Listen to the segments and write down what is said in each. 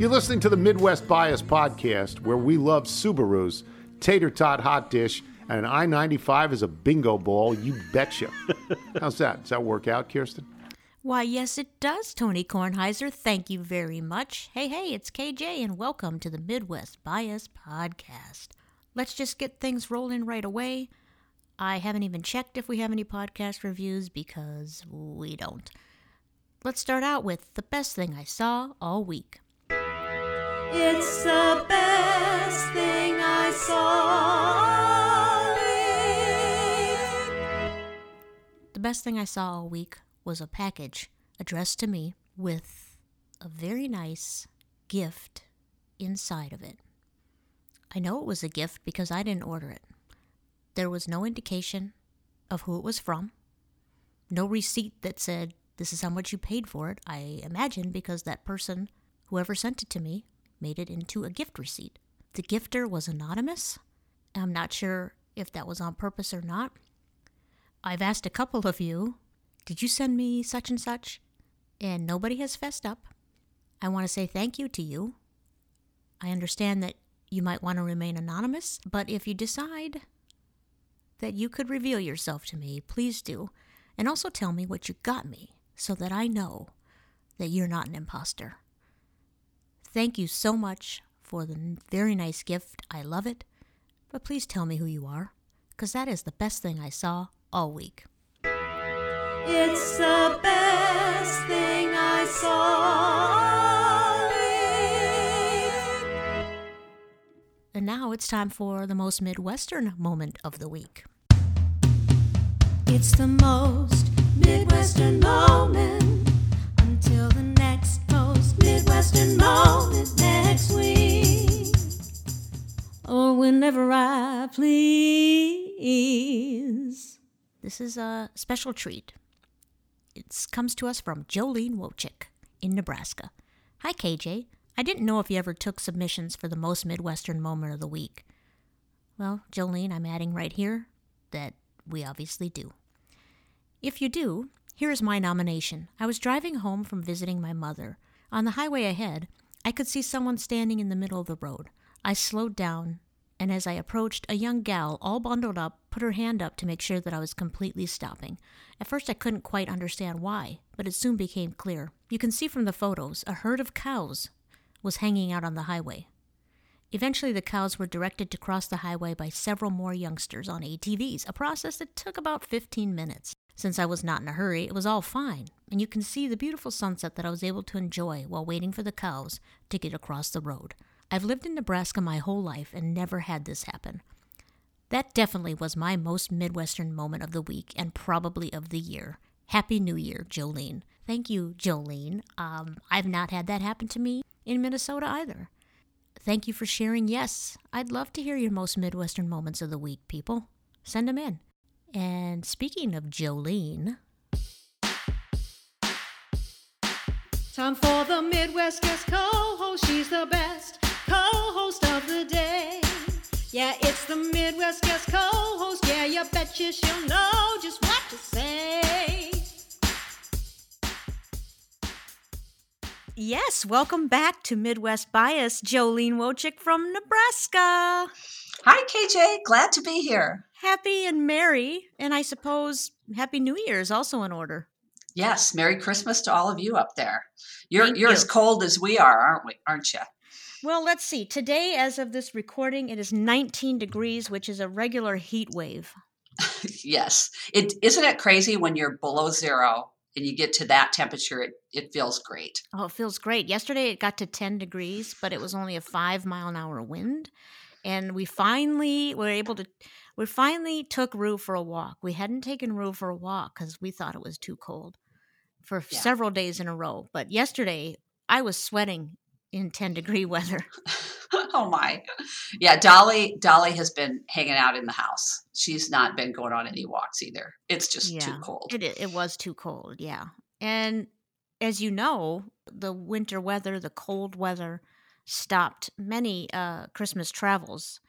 You're listening to the Midwest Bias podcast, where we love Subarus, tater tot hot dish, and an I 95 is a bingo ball, you betcha. How's that? Does that work out, Kirsten? Why, yes, it does, Tony Kornheiser. Thank you very much. Hey, hey, it's KJ, and welcome to the Midwest Bias Podcast. Let's just get things rolling right away. I haven't even checked if we have any podcast reviews because we don't. Let's start out with the best thing I saw all week. It's the best thing I saw. The best thing I saw all week was a package addressed to me with a very nice gift inside of it. I know it was a gift because I didn't order it. There was no indication of who it was from, no receipt that said, This is how much you paid for it. I imagine because that person, whoever sent it to me, made it into a gift receipt. The gifter was anonymous. I'm not sure if that was on purpose or not. I've asked a couple of you, Did you send me such and such? And nobody has fessed up. I want to say thank you to you. I understand that you might want to remain anonymous, but if you decide that you could reveal yourself to me, please do. And also tell me what you got me so that I know that you're not an imposter. Thank you so much for the very nice gift. I love it. But please tell me who you are, because that is the best thing I saw all week. It's the best thing I saw. And now it's time for the most Midwestern moment of the week. It's the most Midwestern moment until the next Midwestern moment next week. Or whenever I please. This is a special treat. It comes to us from Jolene Wojcik in Nebraska. Hi, KJ. I didn't know if you ever took submissions for the most Midwestern moment of the week. Well, Jolene, I'm adding right here that we obviously do. If you do, here is my nomination. I was driving home from visiting my mother. On the highway ahead, I could see someone standing in the middle of the road. I slowed down, and as I approached, a young gal, all bundled up, put her hand up to make sure that I was completely stopping. At first, I couldn't quite understand why, but it soon became clear. You can see from the photos a herd of cows was hanging out on the highway. Eventually, the cows were directed to cross the highway by several more youngsters on ATVs, a process that took about 15 minutes. Since I was not in a hurry, it was all fine, and you can see the beautiful sunset that I was able to enjoy while waiting for the cows to get across the road. I've lived in Nebraska my whole life and never had this happen. That definitely was my most Midwestern moment of the week and probably of the year. Happy New Year, Jolene. Thank you, Jolene. Um, I've not had that happen to me in Minnesota either. Thank you for sharing. Yes, I'd love to hear your most Midwestern moments of the week, people. Send them in. And speaking of Jolene, Time for the Midwest guest co-host. She's the best co-host of the day. Yeah, it's the Midwest guest co-host. Yeah, you betcha she'll know just what to say. yes, welcome back to Midwest Bias, Jolene Wojcik from Nebraska. Hi, KJ. Glad to be here. Happy and merry, and I suppose Happy New Year is also in order. Yes, Merry Christmas to all of you up there. You're Thank you're you. as cold as we are, aren't we? Aren't you? Well, let's see. Today, as of this recording, it is 19 degrees, which is a regular heat wave. yes. It isn't it crazy when you're below zero and you get to that temperature. It it feels great. Oh, it feels great. Yesterday, it got to 10 degrees, but it was only a five mile an hour wind. And we finally were able to, we finally took Rue for a walk. We hadn't taken Rue for a walk because we thought it was too cold for Yeah. several days in a row. But yesterday, I was sweating in 10 degree weather. oh my. Yeah, Dolly Dolly has been hanging out in the house. She's not been going on any walks either. It's just too cold. It, it was too cold, yeah. And as you know, the winter weather, the cold weather, stopped many uh, Christmas travels,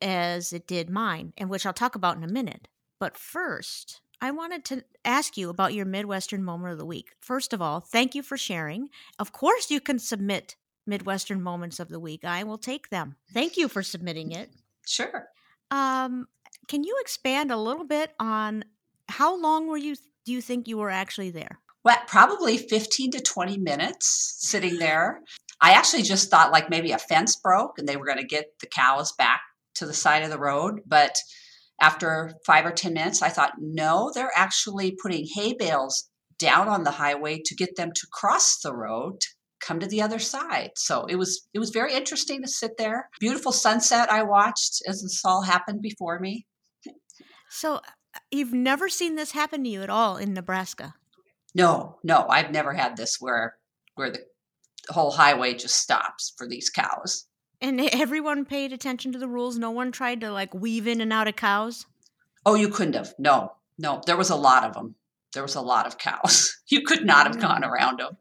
as it did mine, and which I'll talk about in a minute. But first, I wanted to ask you about your Midwestern moment of the week. First of all, thank you for sharing. Of course, you can submit Midwestern moments of the week. I will take them. Thank you for submitting it. Sure. Um, can you expand a little bit on how long were you? Do you think you were actually there? Well, probably 15 to 20 minutes sitting there. I actually just thought like maybe a fence broke and they were going to get the cows back to the side of the road. But after five or 10 minutes, I thought, no, they're actually putting hay bales down on the highway to get them to cross the road to come to the other side. So it was it was very interesting to sit there. Beautiful sunset I watched as this all happened before me. So uh, you've never seen this happen to you at all in Nebraska? No, no, I've never had this where where the whole highway just stops for these cows. And everyone paid attention to the rules. No one tried to like weave in and out of cows. Oh, you couldn't have. No, no, there was a lot of them. There was a lot of cows. You could not have gone mm. around them.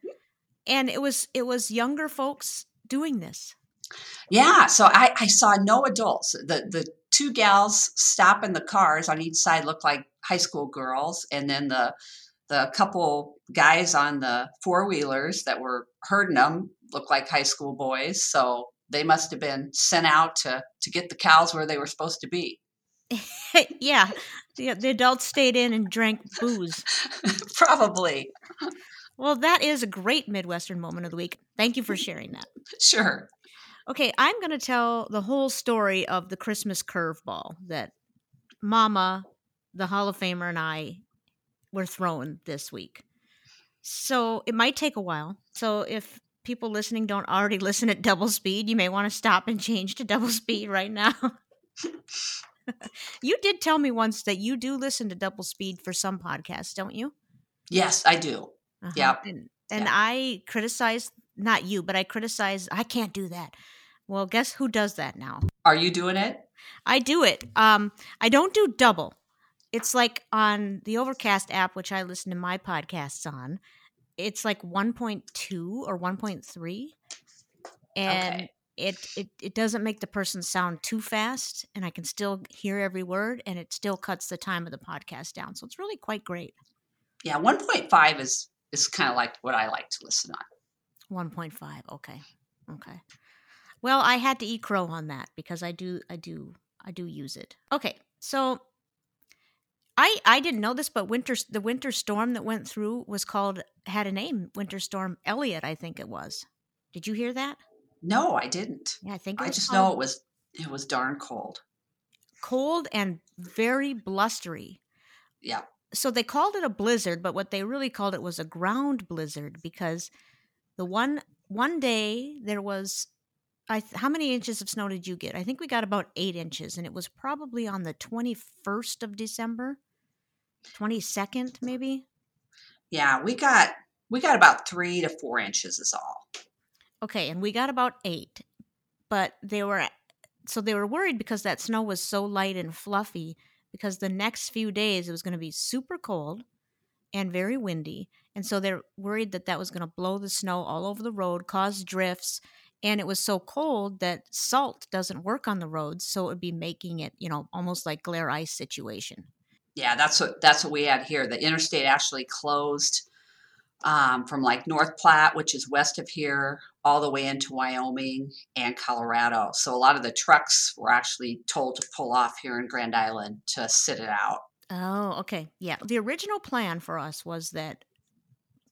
And it was it was younger folks doing this. Yeah, so I, I saw no adults. The the two gals stopping the cars on each side looked like high school girls, and then the the couple guys on the four wheelers that were herding them looked like high school boys. So they must have been sent out to to get the cows where they were supposed to be. yeah. yeah, the adults stayed in and drank booze. Probably. Well, that is a great Midwestern moment of the week. Thank you for sharing that. Sure. Okay, I'm going to tell the whole story of the Christmas curveball that Mama, the Hall of Famer, and I were thrown this week. So it might take a while. So if people listening don't already listen at double speed, you may want to stop and change to double speed right now. you did tell me once that you do listen to double speed for some podcasts, don't you? Yes, I do. Uh-huh. Yep. And, and Yeah. I criticize not you, but I criticize I can't do that. Well, guess who does that now? Are you doing it? I do it. Um, I don't do double. It's like on the Overcast app, which I listen to my podcasts on. It's like 1.2 or 1.3, and Okay. it, it it doesn't make the person sound too fast, and I can still hear every word, and it still cuts the time of the podcast down. So it's really quite great. Yeah, 1.5 is is kind of like what I like to listen on. 1.5. Okay. Okay. Well, I had to eat crow on that because I do I do I do use it. Okay. So I I didn't know this but winter the winter storm that went through was called had a name, Winter Storm Elliott, I think it was. Did you hear that? No, I didn't. Yeah, I think I just called know it was it was darn cold. cold and very blustery. Yeah. so they called it a blizzard, but what they really called it was a ground blizzard because the one one day there was I th- how many inches of snow did you get? I think we got about 8 inches and it was probably on the 21st of December. 22nd maybe. Yeah, we got we got about 3 to 4 inches is all. Okay, and we got about 8. But they were so they were worried because that snow was so light and fluffy because the next few days it was going to be super cold and very windy. And so they're worried that that was going to blow the snow all over the road, cause drifts, and it was so cold that salt doesn't work on the roads, so it would be making it, you know, almost like glare ice situation. Yeah, that's what that's what we had here. The interstate actually closed um, from like North Platte, which is west of here, all the way into Wyoming and Colorado. So a lot of the trucks were actually told to pull off here in Grand Island to sit it out. Oh, okay. Yeah. The original plan for us was that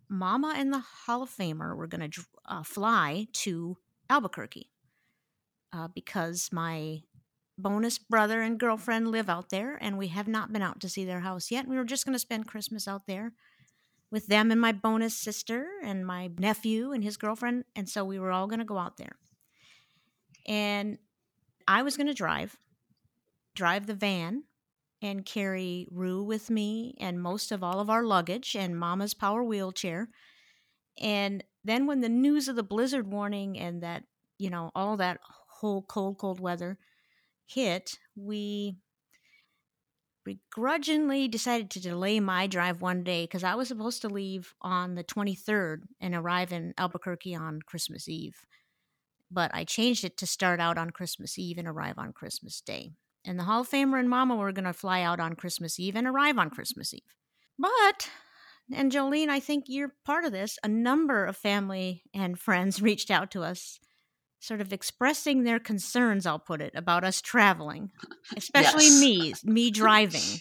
Mama and the Hall of Famer were going to uh, fly to Albuquerque uh, because my bonus brother and girlfriend live out there, and we have not been out to see their house yet. We were just going to spend Christmas out there with them and my bonus sister and my nephew and his girlfriend. And so we were all going to go out there. And I was going to drive, drive the van and carry Rue with me and most of all of our luggage and Mama's power wheelchair. And then when the news of the blizzard warning and that, you know, all that whole cold, cold weather hit, we begrudgingly decided to delay my drive one day because I was supposed to leave on the 23rd and arrive in Albuquerque on Christmas Eve. But I changed it to start out on Christmas Eve and arrive on Christmas Day and the Hall of Famer and Mama were going to fly out on Christmas Eve and arrive on Christmas Eve. But and Jolene, I think you're part of this. A number of family and friends reached out to us, sort of expressing their concerns, I'll put it, about us traveling, especially Yes. me, me driving.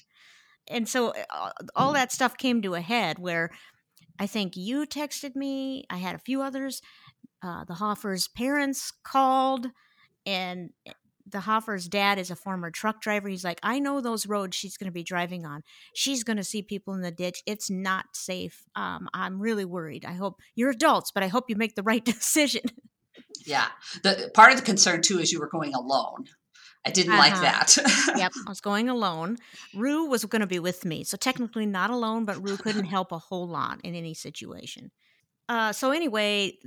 And so uh, all that stuff came to a head where I think you texted me, I had a few others. Uh, the Hoffer's parents called, and eh, the Hoffer's dad is a former truck driver. He's like, I know those roads she's going to be driving on. She's going to see people in the ditch. It's not safe. Um, I'm really worried. I hope you're adults, but I hope you make the right decision. Yeah. The part of the concern too is you were going alone. I didn't like Uh-huh. that. yep, I was going alone. Rue was going to be with me, so technically not alone, but Rue couldn't help a whole lot in any situation. Uh, so anyway,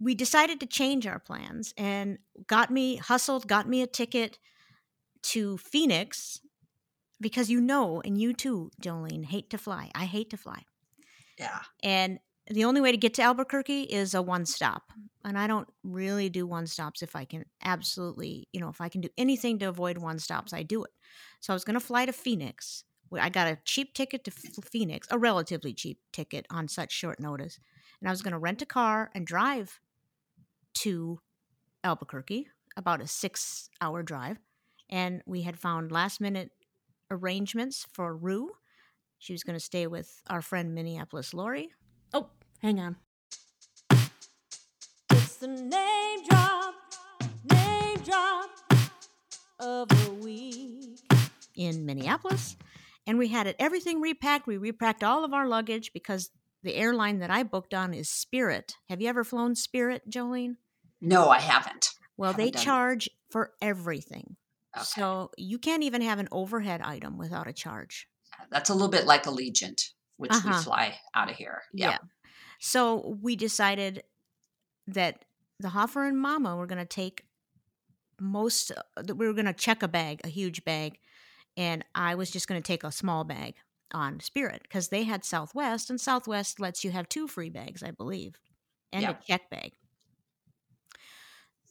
we decided to change our plans and got me hustled, got me a ticket to Phoenix because you know, and you too, Jolene, hate to fly. I hate to fly. yeah. And the only way to get to Albuquerque is a one stop. And I don't really do one stops if I can absolutely, you know, if I can do anything to avoid one stops, I do it. So I was going to fly to Phoenix. I got a cheap ticket to Phoenix, a relatively cheap ticket on such short notice. And I was going to rent a car and drive to Albuquerque, about a six hour drive. And we had found last minute arrangements for Rue. She was going to stay with our friend Minneapolis Lori. Oh, hang on. It's the name drop, name drop of the week. in Minneapolis. And we had it everything repacked. We repacked all of our luggage because the airline that I booked on is Spirit. Have you ever flown Spirit, Jolene? No, I haven't. Well, Haven't they done it. charge for everything. Okay. So you can't even have an overhead item without a charge. That's a little bit like Allegiant, which we Uh-huh. fly out of here. Yeah. So we decided that the Hoffer and Mama were going to take most, uh, that we were going to check a bag, a huge bag, and I was just going to take a small bag on Spirit because they had Southwest, and Southwest lets you have two free bags, I believe, and Yeah. a check bag.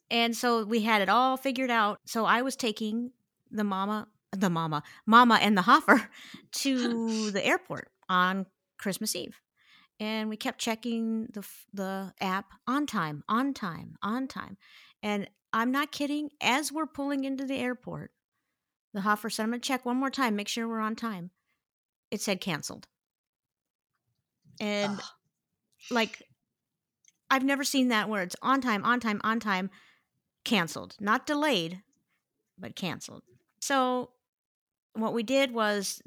And so we had it all figured out. So I was taking the mama, the mama, mama, and the Hoffer to the airport on Christmas Eve and we kept checking the the app on time, on time, on time. And I'm not kidding. As we're pulling into the airport, the Hoffer said, "I'm gonna check one more time, make sure we're on time." It said canceled, and Ugh. like I've never seen that where it's on time, on time, on time, canceled, not delayed, but canceled. So what we did was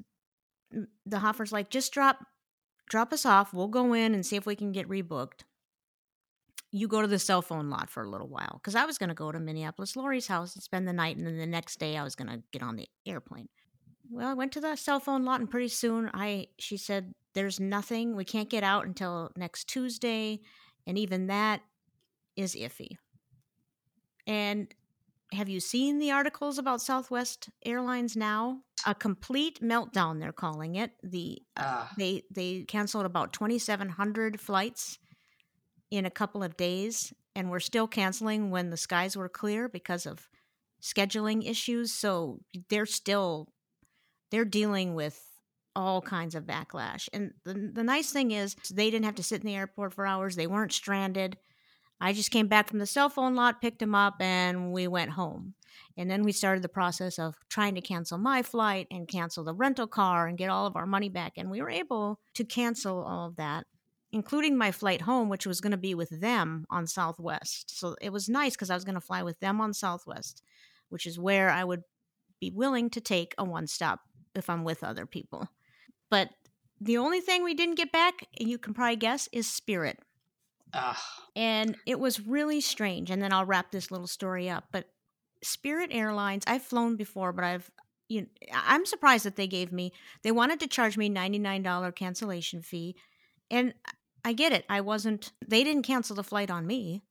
the Hoffer's like, just drop drop us off. We'll go in and see if we can get rebooked. You go to the cell phone lot for a little while because I was going to go to Minneapolis Lori's house and spend the night, and then the next day I was going to get on the airplane. Well, I went to the cell phone lot, and pretty soon I she said, "There's nothing. We can't get out until next Tuesday, and even that is iffy." And have you seen the articles about Southwest Airlines now? A complete meltdown, they're calling it. The Uh, they they canceled about 2700 flights in a couple of days and we're still canceling when the skies were clear because of scheduling issues. So they're still they're dealing with all kinds of backlash. And the, the nice thing is they didn't have to sit in the airport for hours. They weren't stranded i just came back from the cell phone lot picked them up and we went home and then we started the process of trying to cancel my flight and cancel the rental car and get all of our money back. And we were able to cancel all of that, including my flight home, which was going to be with them on Southwest. So it was nice because I was going to fly with them on Southwest, which is where I would be willing to take a one stop if I'm with other people. But the only thing we didn't get back, and you can probably guess, is Spirit ugh. and it was really strange and then i'll wrap this little story up but spirit airlines i've flown before but i've you know, i'm surprised that they gave me they wanted to charge me $99 cancellation fee and i get it i wasn't they didn't cancel the flight on me.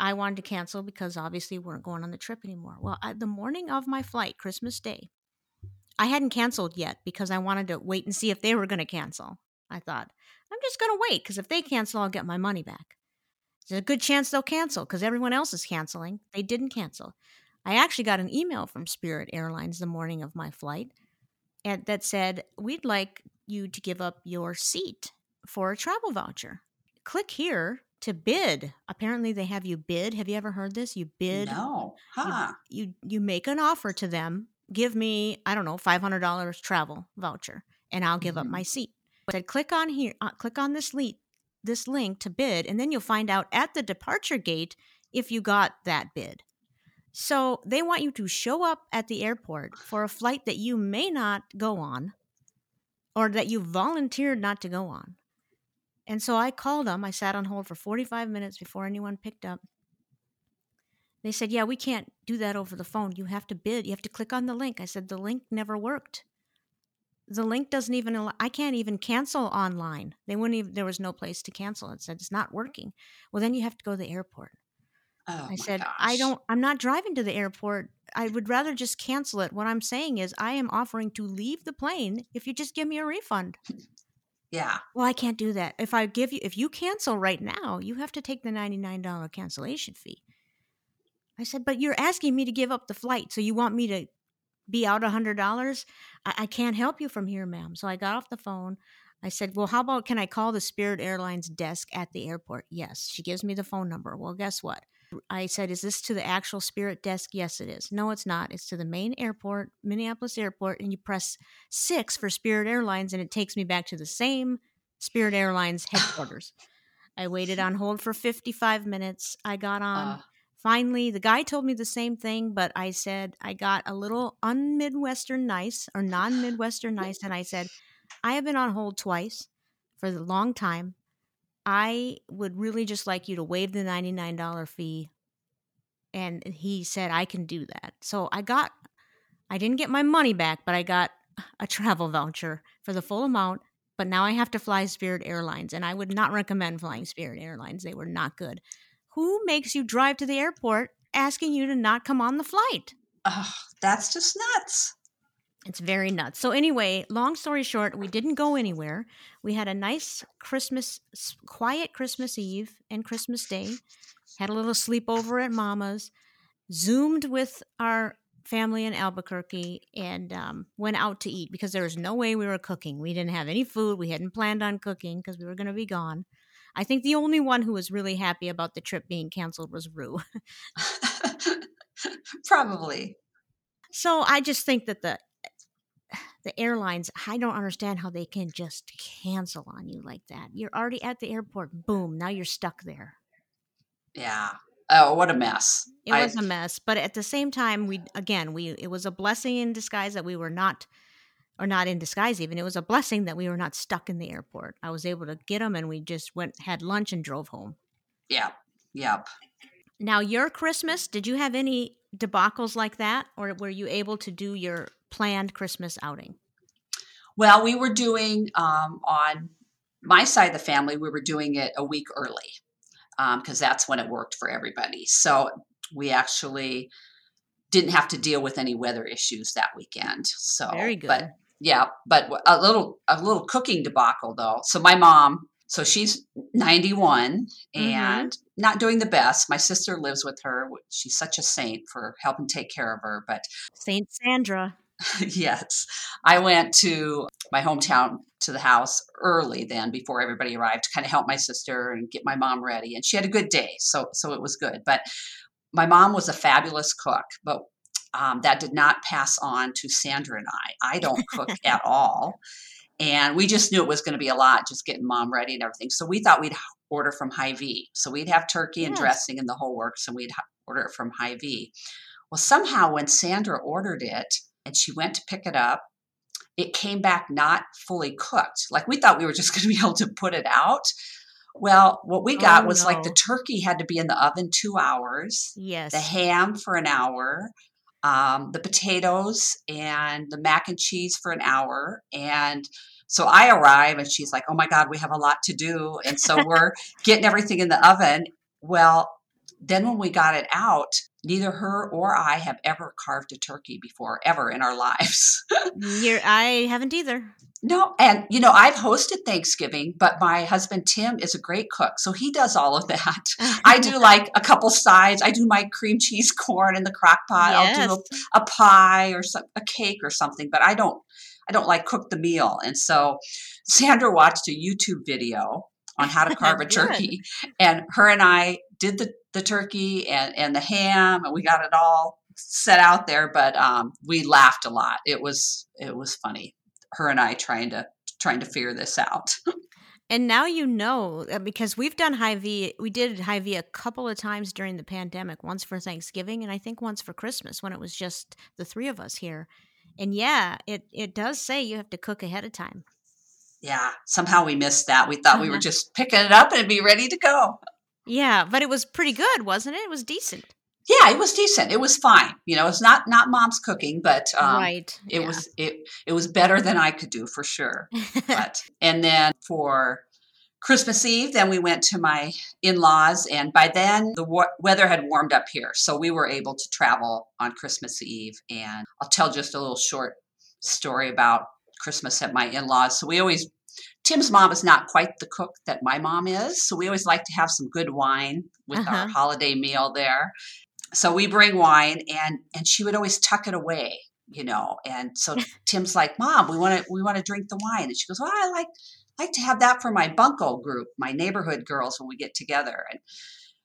I wanted to cancel because obviously we weren't going on the trip anymore. Well I, the morning of my flight christmas day i hadn't canceled yet because i wanted to wait and see if they were going to cancel i thought i'm just going to wait because if they cancel i'll get my money back there's a good chance they'll cancel because everyone else is canceling. They didn't cancel. I actually got an email from Spirit Airlines the morning of my flight and that said, We'd like you to give up your seat for a travel voucher. Click here to bid. Apparently, they have you bid. Have you ever heard this? You bid. No. Huh. You you make an offer to them. Give me I don't know five hundred dollars travel voucher, and I'll give up Mhm. my seat. But I'd click on here. Uh, click on this link. This link to bid, and then you'll find out at the departure gate if you got that bid. So they want you to show up at the airport for a flight that you may not go on or that you volunteered not to go on. And so I called them. I sat on hold for 45 minutes before anyone picked up. They said, Yeah, we can't do that over the phone. You have to bid. You have to click on the link. I said, The link never worked. The link doesn't even allow, I can't even cancel online. They wouldn't even, there was no place to cancel. It said, It's not working. Well, then you have to go to the airport. Oh, I said, I don't, I'm not driving to the airport. I would rather just cancel it. What I'm saying is, I am offering to leave the plane if you just give me a refund. Yeah. Well, I can't do that. If I give you, if you cancel right now, you have to take the $99 cancellation fee. I said, but you're asking me to give up the flight. So you want me to be out a $100? I, I can't help you from here, ma'am. So I got off the phone. I said, well, how about can I call the Spirit Airlines desk at the airport? Yes. She gives me the phone number. Well, guess what? I said, is this to the actual Spirit desk? Yes, it is. No, it's not. It's to the main airport, Minneapolis airport, and you press six for Spirit Airlines, and it takes me back to the same Spirit Airlines headquarters. I waited on hold for 55 minutes. I got on. Uh, Finally, the guy told me the same thing, but I said I got a little un-Midwestern nice or non-Midwestern nice, and I said, I have been on hold twice for a long time. I would really just like you to waive the $99 fee. And he said, I can do that. So I got, I didn't get my money back, but I got a travel voucher for the full amount. But now I have to fly Spirit Airlines, and I would not recommend flying Spirit Airlines. They were not good. Who makes you drive to the airport asking you to not come on the flight? oh, that's just nuts. It's very nuts. So anyway, long story short, we didn't go anywhere. We had a nice Christmas, quiet Christmas Eve and Christmas Day. Had a little sleepover at Mama's. Zoomed with our family in Albuquerque and um, went out to eat because there was no way we were cooking. We didn't have any food. We hadn't planned on cooking because we were going to be gone. I think the only one who was really happy about the trip being canceled was Rue. Probably. So I just think that the the airlines, I don't understand how they can just cancel on you like that. You're already at the airport, boom, now you're stuck there. Yeah. Oh, what a mess. It I- was a mess, but at the same time, we again, we it was a blessing in disguise that we were not or not in disguise even. It was a blessing that we were not stuck in the airport. I was able to get them and we just went had lunch and drove home. Yep. Yep. Now, your Christmas, did you have any debacles like that or were you able to do your planned Christmas outing? Well, we were doing um, on my side of the family, we were doing it a week early because that's when it worked for everybody. So we actually didn't have to deal with any weather issues that weekend. So Very good. But yeah, but a little a little cooking debacle though. So my mom, so she's 91 Mhm. and not doing the best. My sister lives with her. She's such a saint for helping take care of her, but Saint Sandra. yes. I went to my hometown to the house early then before everybody arrived to kind of help my sister and get my mom ready. And she had a good day. So so it was good. But my mom was a fabulous cook, but um, that did not pass on to Sandra and I. I don't cook at all. And we just knew it was going to be a lot just getting mom ready and everything. So we thought we'd order from Hy-Vee. So we'd have turkey and Yes. dressing and the whole works, and we'd order it from Hy-Vee. Well, somehow when Sandra ordered it and she went to pick it up, it came back not fully cooked. Like we thought we were just going to be able to put it out. Well, what we got Oh, was like the turkey had to be in the oven two hours, Yes. the ham for an hour, um, the potatoes and the mac and cheese for an hour. And so I arrive and she's like, oh my God, we have a lot to do. And so we're getting everything in the oven. Well, then when we got it out, neither her or I have ever carved a turkey before, ever in our lives. I haven't either. No, and you know, I've hosted Thanksgiving, but my husband Tim is a great cook. So he does all of that. I do like a couple sides. I do my cream cheese corn in the crock pot. I'll do a, a pie or some, a cake or something, but I don't I don't like cook the meal. And so Sandra watched a YouTube video on how to carve a turkey, and her and I did the the turkey and and the ham, and we got it all set out there. But um, we laughed a lot. It was it was funny. Her and I trying to trying to figure this out. And now you know uh, because we've done Hy-Vee. We did Hy-Vee a couple of times during the pandemic. Once for Thanksgiving, and I think once for Christmas when it was just the three of us here. And yeah, it it does say you have to cook ahead of time. yeah, somehow we missed that. We thought we were Uh-huh. just picking it up and be ready to go. Yeah, but it was pretty good, wasn't it? It was decent. Yeah, it was decent. It was fine. You know, it's not not mom's cooking, but um, right. it yeah. was it it was better than I could do for sure. But and then for Christmas Eve, then we went to my in-laws, and by then the wa- weather had warmed up here, so we were able to travel on Christmas Eve. And I'll tell just a little short story about Christmas at my in-laws. So we always Tim's mom is not quite the cook that my mom is, so we always like to have some good wine with our Uh-huh. holiday meal there. So we bring wine, and and she would always tuck it away, you know. And so Tim's like, "Mom, we want to we want to drink the wine," and she goes, "Well, I like like to have that for my bunco group, my neighborhood girls when we get together." And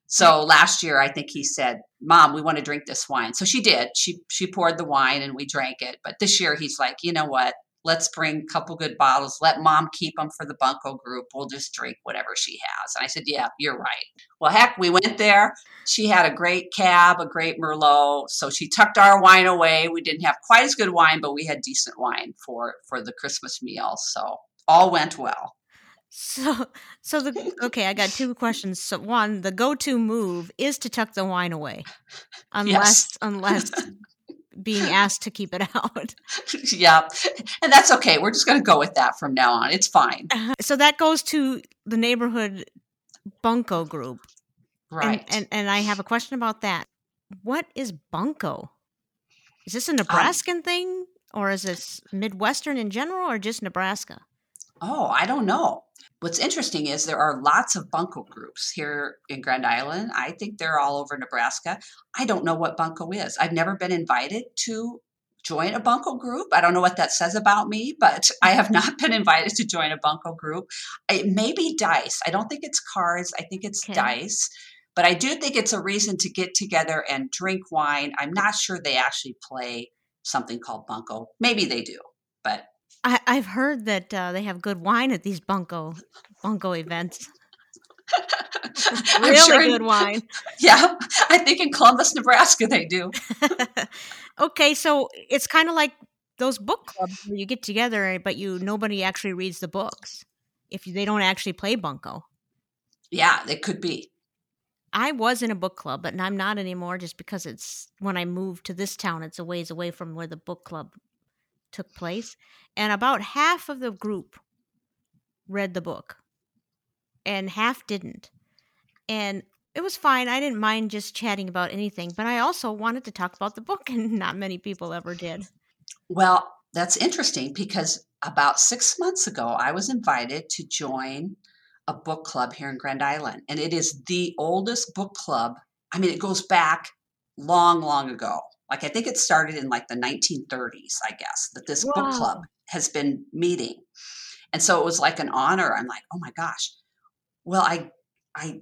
so last year, I think he said, "Mom, we want to drink this wine." So she did. She she poured the wine, and we drank it. But this year, he's like, "You know what? Let's bring a couple good bottles. Let Mom keep them for the bunco group. We'll just drink whatever she has." And I said, "Yeah, you're right." Well, heck, we went there. She had a great cab, a great Merlot. So she tucked our wine away. We didn't have quite as good wine, but we had decent wine for for the Christmas meal. So all went well. So, so the okay, I got two questions. So, one, the go-to move is to tuck the wine away, unless unless being asked to keep it out. yeah, and that's okay. We're just going to go with that from now on. It's fine. So that goes to the neighborhood bunco group, Right. And, and and I have a question about that. What is bunco? Is Um this a Nebraskan thing, or is this Midwestern in general, or just Nebraska? Oh, I don't know. What's interesting is there are lots of bunco groups here in Grand Island. I think they're all over Nebraska. I don't know what bunco is. I've never been invited to join a bunco group. I don't know what that says about me, but I have not been invited to join a bunco group. It may be dice. I don't think it's cards. I think it's Okay. dice. But I do think it's a reason to get together and drink wine. I'm not sure they actually play something called bunco. Maybe they do, but I, I've heard that uh, they have good wine at these bunco bunco events. I'm really sure in- good wine. Yeah, I think in Columbus, Nebraska, they do. okay, so it's kind of like those book clubs where you get together, but you nobody actually reads the books if they don't actually play bunco. Yeah, it could be. I was in a book club, but I'm not anymore just because it's when I moved to this town, it's a ways away from where the book club took place. And about half of the group read the book, and half didn't. And it was fine. I didn't mind just chatting about anything, but I also wanted to talk about the book, and not many people ever did. Well, that's interesting because about six months ago, I was invited to join a book club here in Grand Island, and it is the oldest book club. I mean, it goes back long, long ago. Like I think it started in like the 1930s, I guess, that this book club has been meeting. And so it was like an honor. I'm like, oh my gosh. Well, I I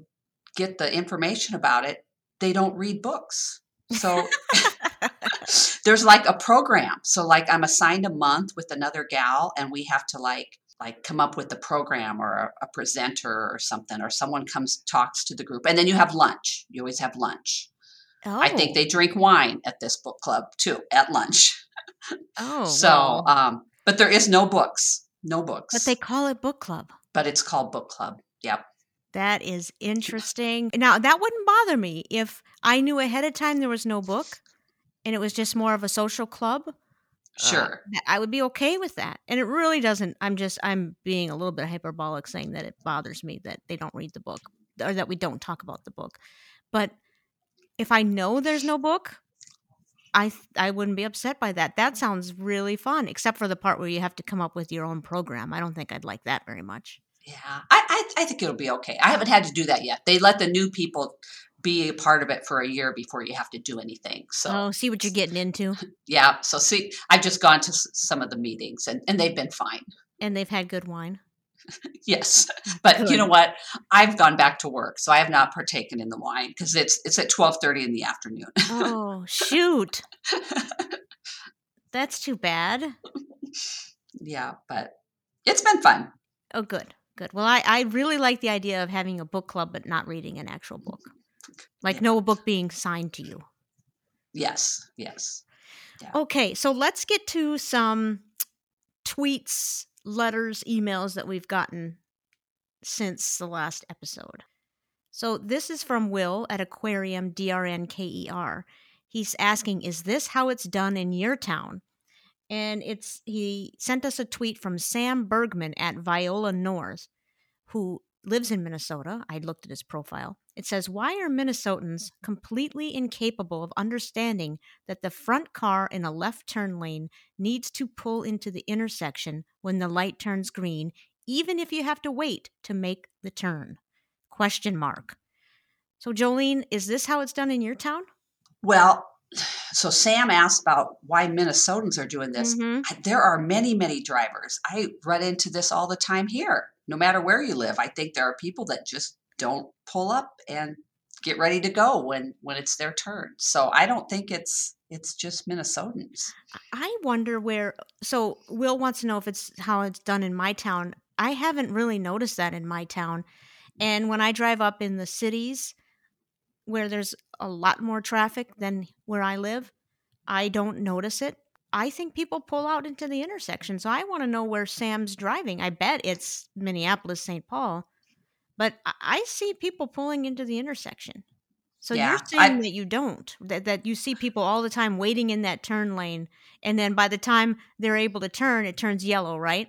get the information about it. They don't read books. So there's like a program. So like I'm assigned a month with another gal and we have to like like come up with a program or a, a presenter or something or someone comes talks to the group and then you have lunch. You always have lunch. Oh, I think they drink wine at this book club too at lunch. Oh, so well, um but there is no books. No books. but they call it book club. but it's called book club. Yep. That is interesting. Now, that wouldn't bother me if I knew ahead of time there was no book and it was just more of a social club. uh, Sure. that- I would be okay with that. And it really doesn't. I'm just, I'm being a little bit hyperbolic saying that it bothers me that they don't read the book or that we don't talk about the book. But if I know there's no book, I I wouldn't be upset by that. That sounds really fun, except for the part where you have to come up with your own program. I don't think I'd like that very much. Yeah, I, I I think it'll be okay. I haven't had to do that yet. They let the new people be a part of it for a year before you have to do anything. So Oh, see what you're getting into. yeah, so see, I've just gone to s- some of the meetings and, and they've been fine. And they've had good wine. Yes, but you know what? I've gone back to work, so I have not partaken in the wine because it's it's at twelve thirty in the afternoon. Oh, shoot. That's too bad. yeah, but it's been fun. Oh, good. Good. Well, I, I really like the idea of having a book club but not reading an actual book. Like Yeah. no book being signed to you. Yes, yes. Okay, so let's get to some tweets, letters, emails that we've gotten since the last episode. So this is from Will at Aquarium DRNKER. E He's asking, "Is this how it's done in your town?" And it's he sent us a tweet from Sam Bergman at Viola North, who lives in Minnesota. I looked at his profile. It says, Why are Minnesotans completely incapable of understanding that the front car in a left turn lane needs to pull into the intersection when the light turns green, even if you have to wait to make the turn? Question mark. So, Jolene, is this how it's done in your town? Well, so Sam asked about why Minnesotans are doing this. Mhm. There are many, many drivers. I run into this all the time here. No matter where you live, I think there are people that just don't pull up and get ready to go when when it's their turn. So I don't think it's it's just Minnesotans. I wonder where. So, Will wants to know if it's how it's done in my town. I haven't really noticed that in my town. And when I drive up in the cities where there's a lot more traffic than where I live, I don't notice it. I think people pull out into the intersection. So, I want to know where Sam's driving. I bet it's Minneapolis, St. Paul. But I- I see people pulling into the intersection. So Yeah, you're I- saying that you don't, that, that you see people all the time waiting in that turn lane, and then by the time they're able to turn, it turns yellow, right?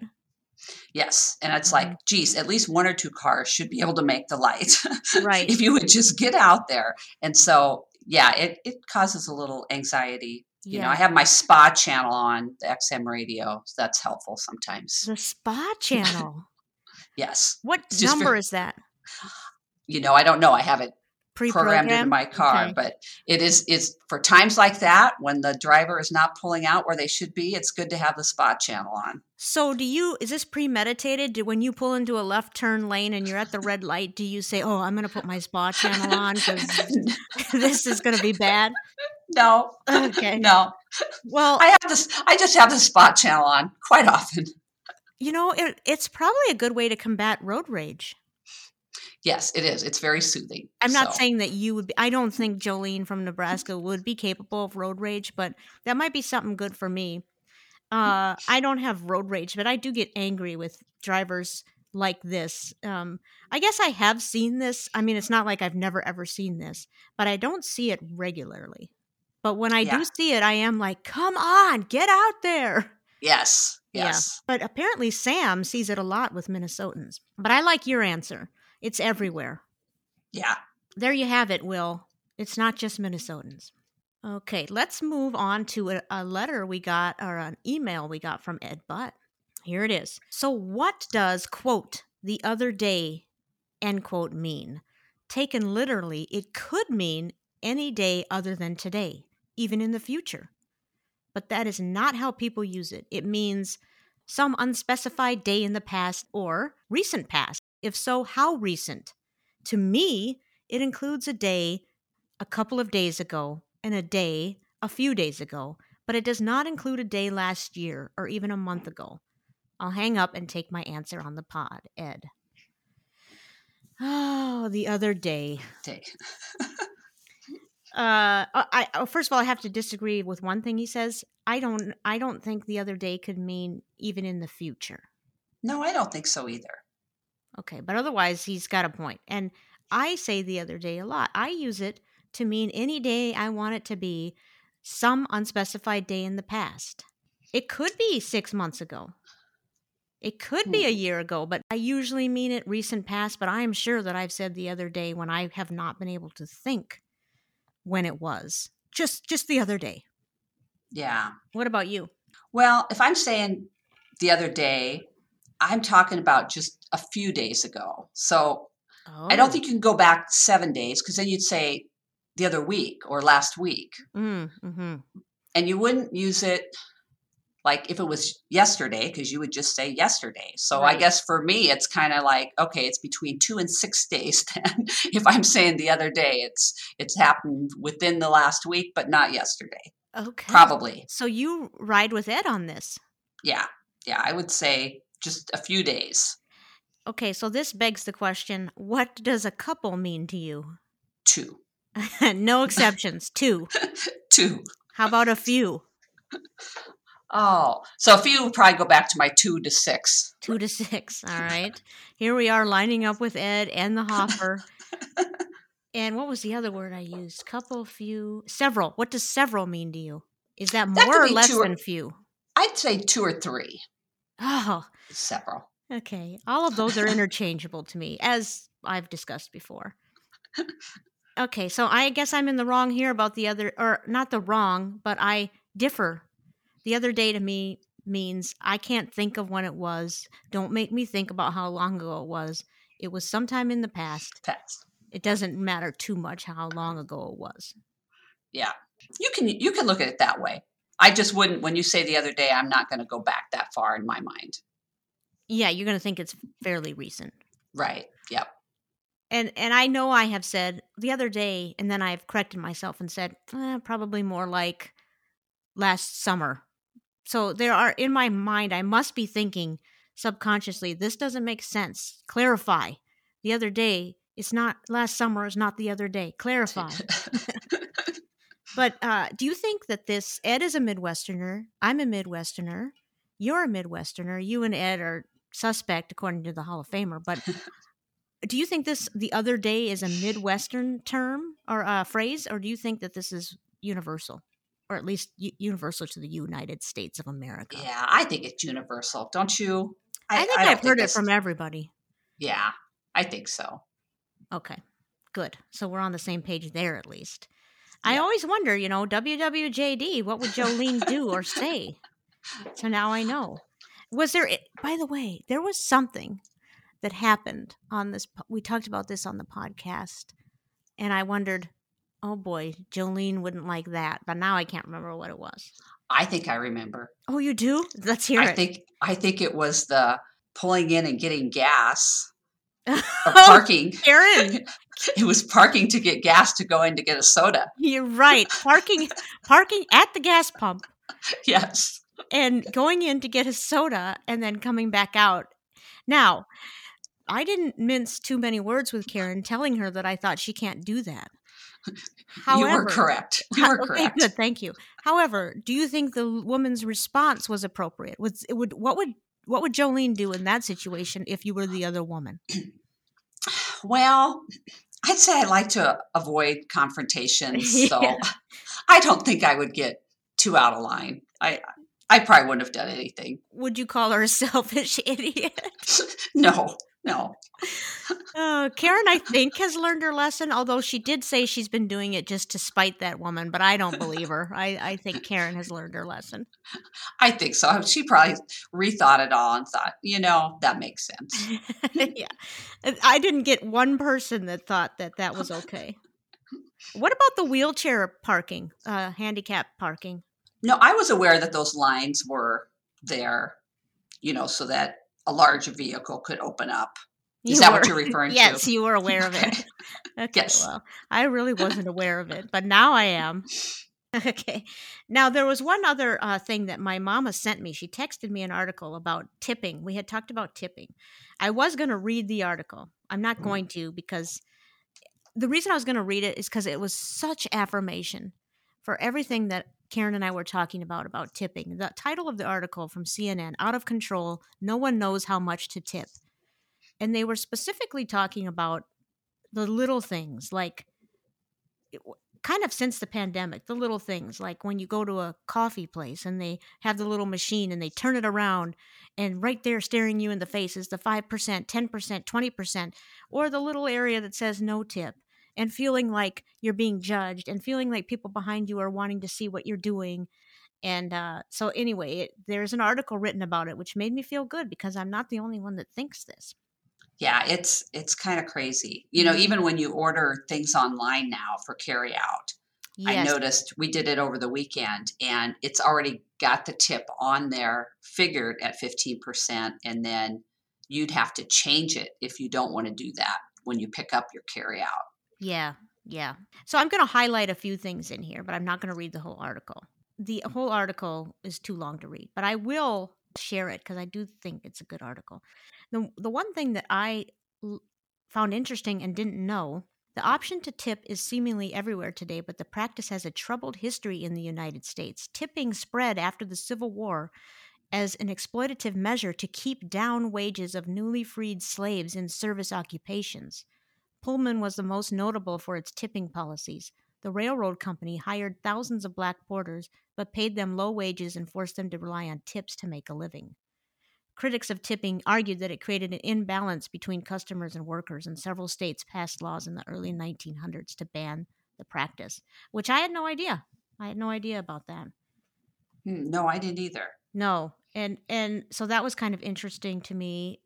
Yes, and it's Mm-hmm. like, geez, at least one or two cars should be able to make the light. Right. if you would just get out there. And so, yeah, it, it causes a little anxiety. You know, I have my spa channel on the XM radio. So that's helpful sometimes. the spa channel. Yes. what just number very- is that? You know, I don't know. I have it Pre-programmed. programmed into my car, Okay. but it is is for times like that when the driver is not pulling out where they should be. It's good to have the spot channel on. So, do you? Is this premeditated? Do, when you pull into a left turn lane and you're at the red light, do you say, "Oh, I'm going to put my spot channel on because this is going to be bad"? no, Okay. no. Well, I have this. I just have the spot channel on quite often. You know, it, it's probably a good way to combat road rage. Yes, it is. It's very soothing. I'm not So, saying that you would. Be, I don't think Jolene from Nebraska would be capable of road rage, but that might be something good for me. Uh, I don't have road rage, but I do get angry with drivers like this. Um, I guess I have seen this. I mean, it's not like I've never ever seen this, but I don't see it regularly. But when I Yeah. do see it, I am like, "Come on, get out there!" Yes, Yeah. yes. But apparently, Sam sees it a lot with Minnesotans. But I like your answer. It's everywhere. Yeah. There you have it, Will. It's not just Minnesotans. Okay, let's move on to a, a letter we got, or an email we got from Ed Butt. Here it is. So, what does, quote, the other day, end quote, mean? Taken literally, it could mean any day other than today, even in the future. But that is not how people use it. It means some unspecified day in the past or recent past. If so, how recent? To me, it includes a day a couple of days ago and a day a few days ago, but it does not include a day last year or even a month ago. I'll hang up and take my answer on the pod, Ed. Oh, the other day. Okay. Uh, I, I first of all, I have to disagree with one thing he says. I don't, I don't think the other day could mean even in the future. No, I don't think so either. Okay, but otherwise, he's got a point. And I say the other day a lot. I use it to mean any day I want it to be some unspecified day in the past. It could be six months ago. It could be a Hmm. year ago, but I usually mean it recent past. But I am sure that I've said the other day when I have not been able to think when it was. Just just the other day. Yeah. What about you? Well, if I'm saying the other day, I'm talking about just a few days ago. So Oh. I don't think you can go back seven days because then you'd say the other week or last week. Mm, hmm And you wouldn't use it like if it was yesterday because you would just say yesterday. So I guess for me, it's kind of like, okay, it's between two and six days then. if I'm saying the other day, it's it's happened within the last week, but not yesterday. Okay. Probably. So you ride with Ed on this. Yeah. Yeah. I would say just a few days. Okay, so this begs the question what does a couple mean to you? Two. no exceptions. Two. Two. How about a few? Oh, so a few probably go back to my two to six. Two to six. All right. Here we are lining up with Ed and the Hoffer. and what was the other word I used? Couple, few, several. What does several mean to you? Is that That more or less or- than few? I'd say two or three. Oh, Several. okay. All of those are interchangeable to me, as I've discussed before. Okay, so I guess I'm in the wrong here about the other, or not the wrong, but I differ. The other day to me means I can't think of when it was. Don't make me think about how long ago it was. It was sometime in the past. Pass. It doesn't matter too much how long ago it was. Yeah. You can you can look at it that way. I just wouldn't when you say the other day, I'm not going to go back that far in my mind. Yeah, you're going to think it's fairly recent. Right. Yep. And and I know I have said the other day, and then I've corrected myself and said eh, probably more like last summer. So there are in my mind, I must be thinking subconsciously, this doesn't make sense. Clarify. The other day, it's not last summer. Is not the other day. Clarify. But uh, do you think that this Ed is a Midwesterner? I'm a Midwesterner. You're a Midwesterner. You and Ed are suspect according to the Hall of Famer. But do you think this the other day is a Midwestern term or uh, phrase, or do you think that this is universal, or at least universal to the United States of America? yeah, I think it's universal, don't you? I, think don't I've heard it from everybody. Yeah, I think so. Okay, good. So we're on the same page there at least. I always wonder, you know, WWJD, what would Jolene do or say? So now I know. Was there, by the way, there was something that happened on this. We talked about this on the podcast, and I wondered, oh boy, Jolene wouldn't like that. But now I can't remember what it was. I think I remember. Oh, you do? Let's hear I it. think I think it was the pulling in and getting gas oh, parking. Karen, it was parking to get gas to go in to get a soda. you're right. Parking, parking at the gas pump. Yes. and going in to get a soda and then coming back out. Now, I didn't mince too many words with Karen telling her that I thought she can't do that. However, you were correct. You were okay, correct. good, thank you. However, do you think the woman's response was appropriate? Was it would what would what would Jolene do in that situation if you were the other woman? Well, I'd say I like to avoid confrontations, Yeah. so I don't think I would get too out of line. I I probably wouldn't have done anything. Would you call her a selfish idiot? no, no. Oh, Karen, I think, has learned her lesson, although she did say she's been doing it just to spite that woman, but I don't believe her. I, I think Karen has learned her lesson. I think so. She probably rethought it all and thought, you know, that makes sense. yeah. I didn't get one person that thought that that was okay. What about the wheelchair parking, uh, handicap parking? No, I was aware that those lines were there, you know, so that a large vehicle could open up. Is You that what you're referring to? Yes, you were aware of it. Okay. Okay, Yes. well, I really wasn't aware of it, but now I am. Okay. Now, there was one other uh, thing that my mama sent me. She texted me an article about tipping. We had talked about tipping. I was going to read the article. I'm not Mm. going to because the reason I was going to read it is because it was such affirmation for everything that Karen and I were talking about about tipping. The title of the article from CNN, Out of Control, No One Knows How Much to Tip. And they were specifically talking about the little things like it kind of since the pandemic, the little things like when you go to a coffee place and they have the little machine and they turn it around and right there staring you in the face is the 5%, 10%, 20%, or the little area that says no tip and feeling like you're being judged and feeling like people behind you are wanting to see what you're doing. And uh, so, anyway, it, there's an article written about it, which made me feel good because I'm not the only one that thinks this. Yeah, it's it's kind of crazy. You know, Mhm. even when you order things online now for carry out, I noticed we did it over the weekend and it's already got the tip on there figured at 15% and then you'd have to change it if you don't want to do that when you pick up your carry out. Yeah, yeah. So I'm going to highlight a few things in here, but I'm not going to read the whole article. The mm. whole article is too long to read, but I will share it because I do think it's a good article. The the one thing that I l- found interesting and didn't know, the option to tip is seemingly everywhere today, but the practice has a troubled history in the United States. Tipping spread after the Civil War as an exploitative measure to keep down wages of newly freed slaves in service occupations. Pullman was the most notable for its tipping policies. The railroad company hired thousands of black porters, but paid them low wages and forced them to rely on tips to make a living. Critics of tipping argued that it created an imbalance between customers and workers, and several states passed laws in the early 1900s to ban the practice, which I had no idea. I had no idea about that. Hmm, No, I didn't either. No, and and so that was kind of interesting to me.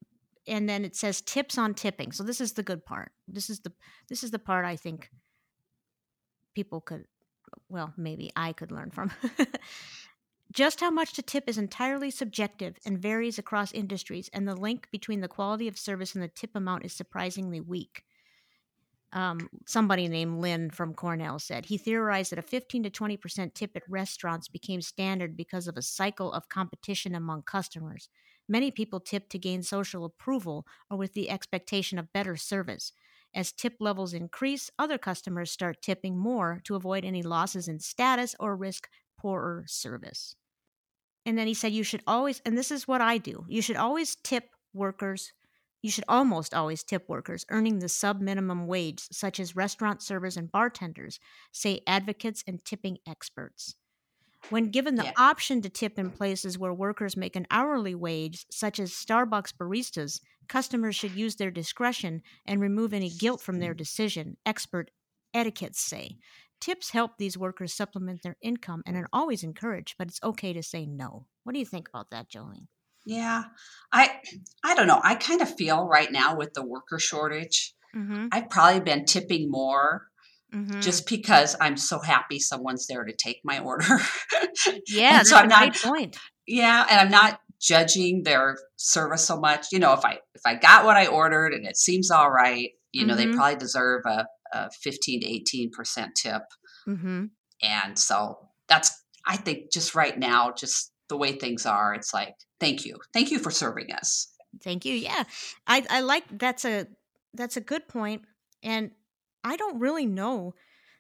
And then it says tips on tipping. So this is the good part. This is the this is the part I think people could well, maybe I could learn from. Just how much to tip is entirely subjective and varies across industries, and the link between the quality of service and the tip amount is surprisingly weak. Um, somebody named Lynn from Cornell said he theorized that a 15 to 20 percent tip at restaurants became standard because of a cycle of competition among customers. Many people tip to gain social approval or with the expectation of better service. As tip levels increase, other customers start tipping more to avoid any losses in status or risk poorer service. And then he said, You should always, and this is what I do, you should always tip workers. You should almost always tip workers earning the sub minimum wage, such as restaurant servers and bartenders, say advocates and tipping experts. When given the Yeah. option to tip in places where workers make an hourly wage, such as Starbucks baristas, customers should use their discretion and remove any guilt from their decision, expert etiquettes say. Tips help these workers supplement their income and are always encouraged, but it's okay to say no. What do you think about that, Jolene? Yeah. I I don't know. I kind of feel right now with the worker shortage, Mm-hmm. I've probably been tipping more mm-hmm. just because I'm so happy someone's there to take my order. yeah, so a I'm not great point. Yeah, and I'm not judging their service so much. You know, if I if I got what I ordered and it seems all right, you know, Mhm. they probably deserve a, a 15 to 18 percent tip. Mm-hmm. And so that's I think just right now, just the way things are, it's like thank you, thank you for serving us. Thank you. Yeah, I I like that's a that's a good point, and I don't really know.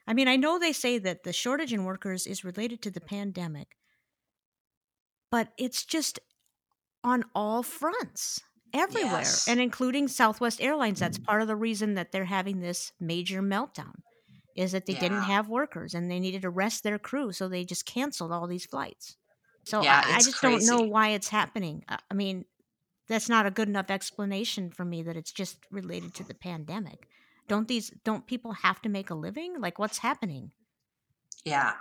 I mean, I know they say that the shortage in workers is related to the pandemic, but it's just on all fronts everywhere, Yes. and including Southwest Airlines. That's mm-hmm. part of the reason that they're having this major meltdown. Is that they didn't have workers and they needed to rest their crew, so they just canceled all these flights. So Yeah, I, I just don't know why it's happening. I mean, that's not a good enough explanation for me that it's just related to the pandemic. Don't these don't people have to make a living? Like what's happening? Yeah,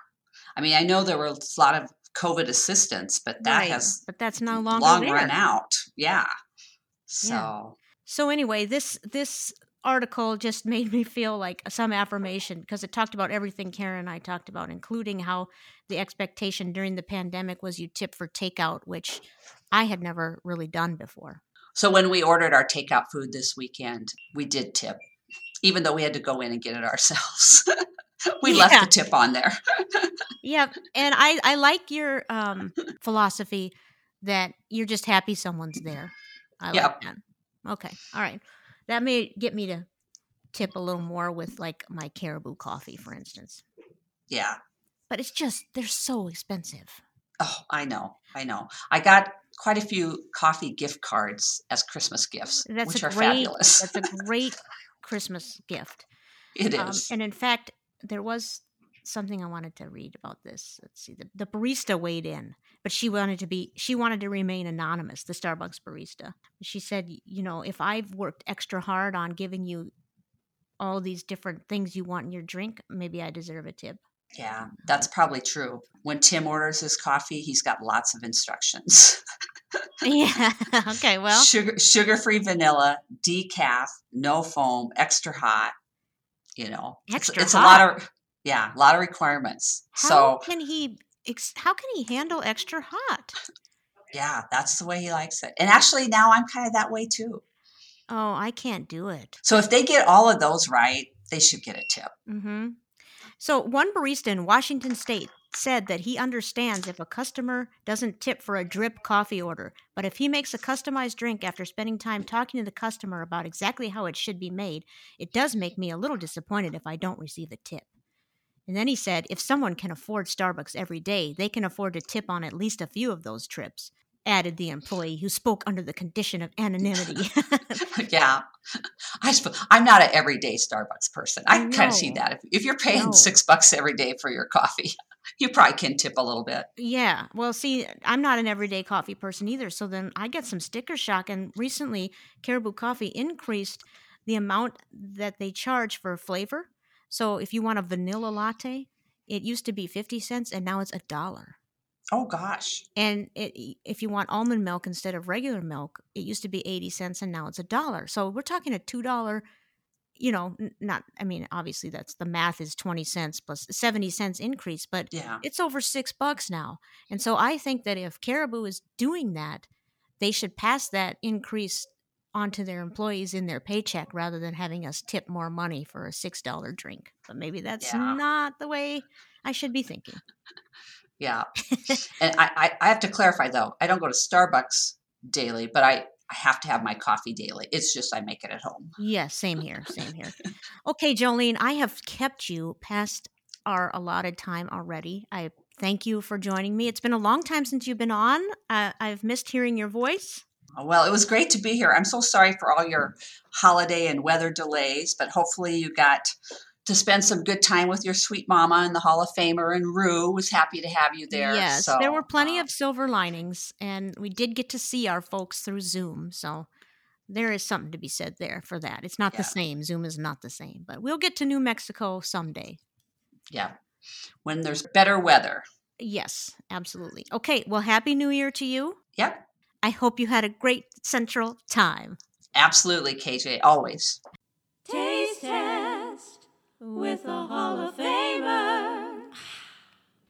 I mean, I know there were a lot of COVID assistance, but that Right, has but that's no longer long there. run out. Yeah, so So anyway, this this article just made me feel like some affirmation because it talked about everything Karen and I talked about, including how the expectation during the pandemic was you tip for takeout, which I had never really done before. So when we ordered our takeout food this weekend, we did tip, even though we had to go in and get it ourselves. we left the tip on there. Yeah, and I I like your um philosophy that you're just happy someone's there. I like Yep. that. Okay, all right. That may get me to tip a little more with like my caribou coffee, for instance. Yeah. But it's just they're so expensive. Oh, I know. I know. I got quite a few coffee gift cards as Christmas gifts, That's which are great fabulous. that's a great Christmas gift. It Um, is. and in fact, there was something I wanted to read about this. Let's see. The, the barista weighed in, but she wanted to be she wanted to remain anonymous, the Starbucks barista. She said, you know, if I've worked extra hard on giving you all these different things you want in your drink, maybe I deserve a tip. Yeah, that's probably true. When Tim orders his coffee, he's got lots of instructions. yeah. okay. Well, sugar sugar free vanilla, decaf, no foam, extra hot. You know, it's- Extra it's, a hot? lot of yeah, a lot of requirements. how so can he? Ex- how can he handle extra hot? yeah, that's the way he likes it. And actually, now I'm kind of that way too. Oh, I can't do it. So if they get all of those right, they should get a tip. Mm-hmm. So one barista in Washington State said that he understands if a customer doesn't tip for a drip coffee order, but if he makes a customized drink after spending time talking to the customer about exactly how it should be made, it does make me a little disappointed if I don't receive a tip. And then he said, if someone can afford Starbucks every day, they can afford to tip on at least a few of those trips. Added the employee who spoke under the condition of anonymity. yeah, I sp- I'm not an everyday Starbucks person. I I kind of see that. If, if you're paying No. six bucks every day for your coffee, you probably can tip a little bit. Yeah. Well, see, I'm not an everyday coffee person either. So then I get some sticker shock. And recently, Caribou Coffee increased the amount that they charge for flavor. So if you want a vanilla latte, it used to be 50 cents and now it's a dollar. Oh gosh, And it, if you want almond milk instead of regular milk, it used to be 80 cents and now it's a dollar. So we're talking a $2, you know, not, I mean, obviously that's the math is 20 cents plus 70 cents increase, but yeah, it's over six bucks now. And so I think that if Caribou is doing that, they should pass that increase onto their employees in their paycheck rather than having us tip more money for a six dollar drink. But maybe that's Yeah. not the way I should be thinking. Yeah. and I, I I have to clarify though. I don't go to Starbucks daily, but I I have to have my coffee daily. It's just I make it at home. Yes, same here, same here. Okay, Jolene, I have kept you past our allotted time already. I thank you for joining me. It's been a long time since you've been on. Uh, I've missed hearing your voice. Well, it was great to be here. I'm so sorry for all your holiday and weather delays, but hopefully you got to spend some good time with your sweet mama and the Hall of Famer. And Rue was happy to have you there. Yes, so, there were plenty of silver linings, and we did get to see our folks through Zoom. So there is something to be said there for that. It's not Yeah. the same. Zoom is not the same, but we'll get to New Mexico someday. yeah. When there's better weather. Yes, absolutely. Okay, well, Happy New Year to you. Yep. I hope you had a great Central time. Absolutely, KJ. Always. Taste test with a Hall of Famer.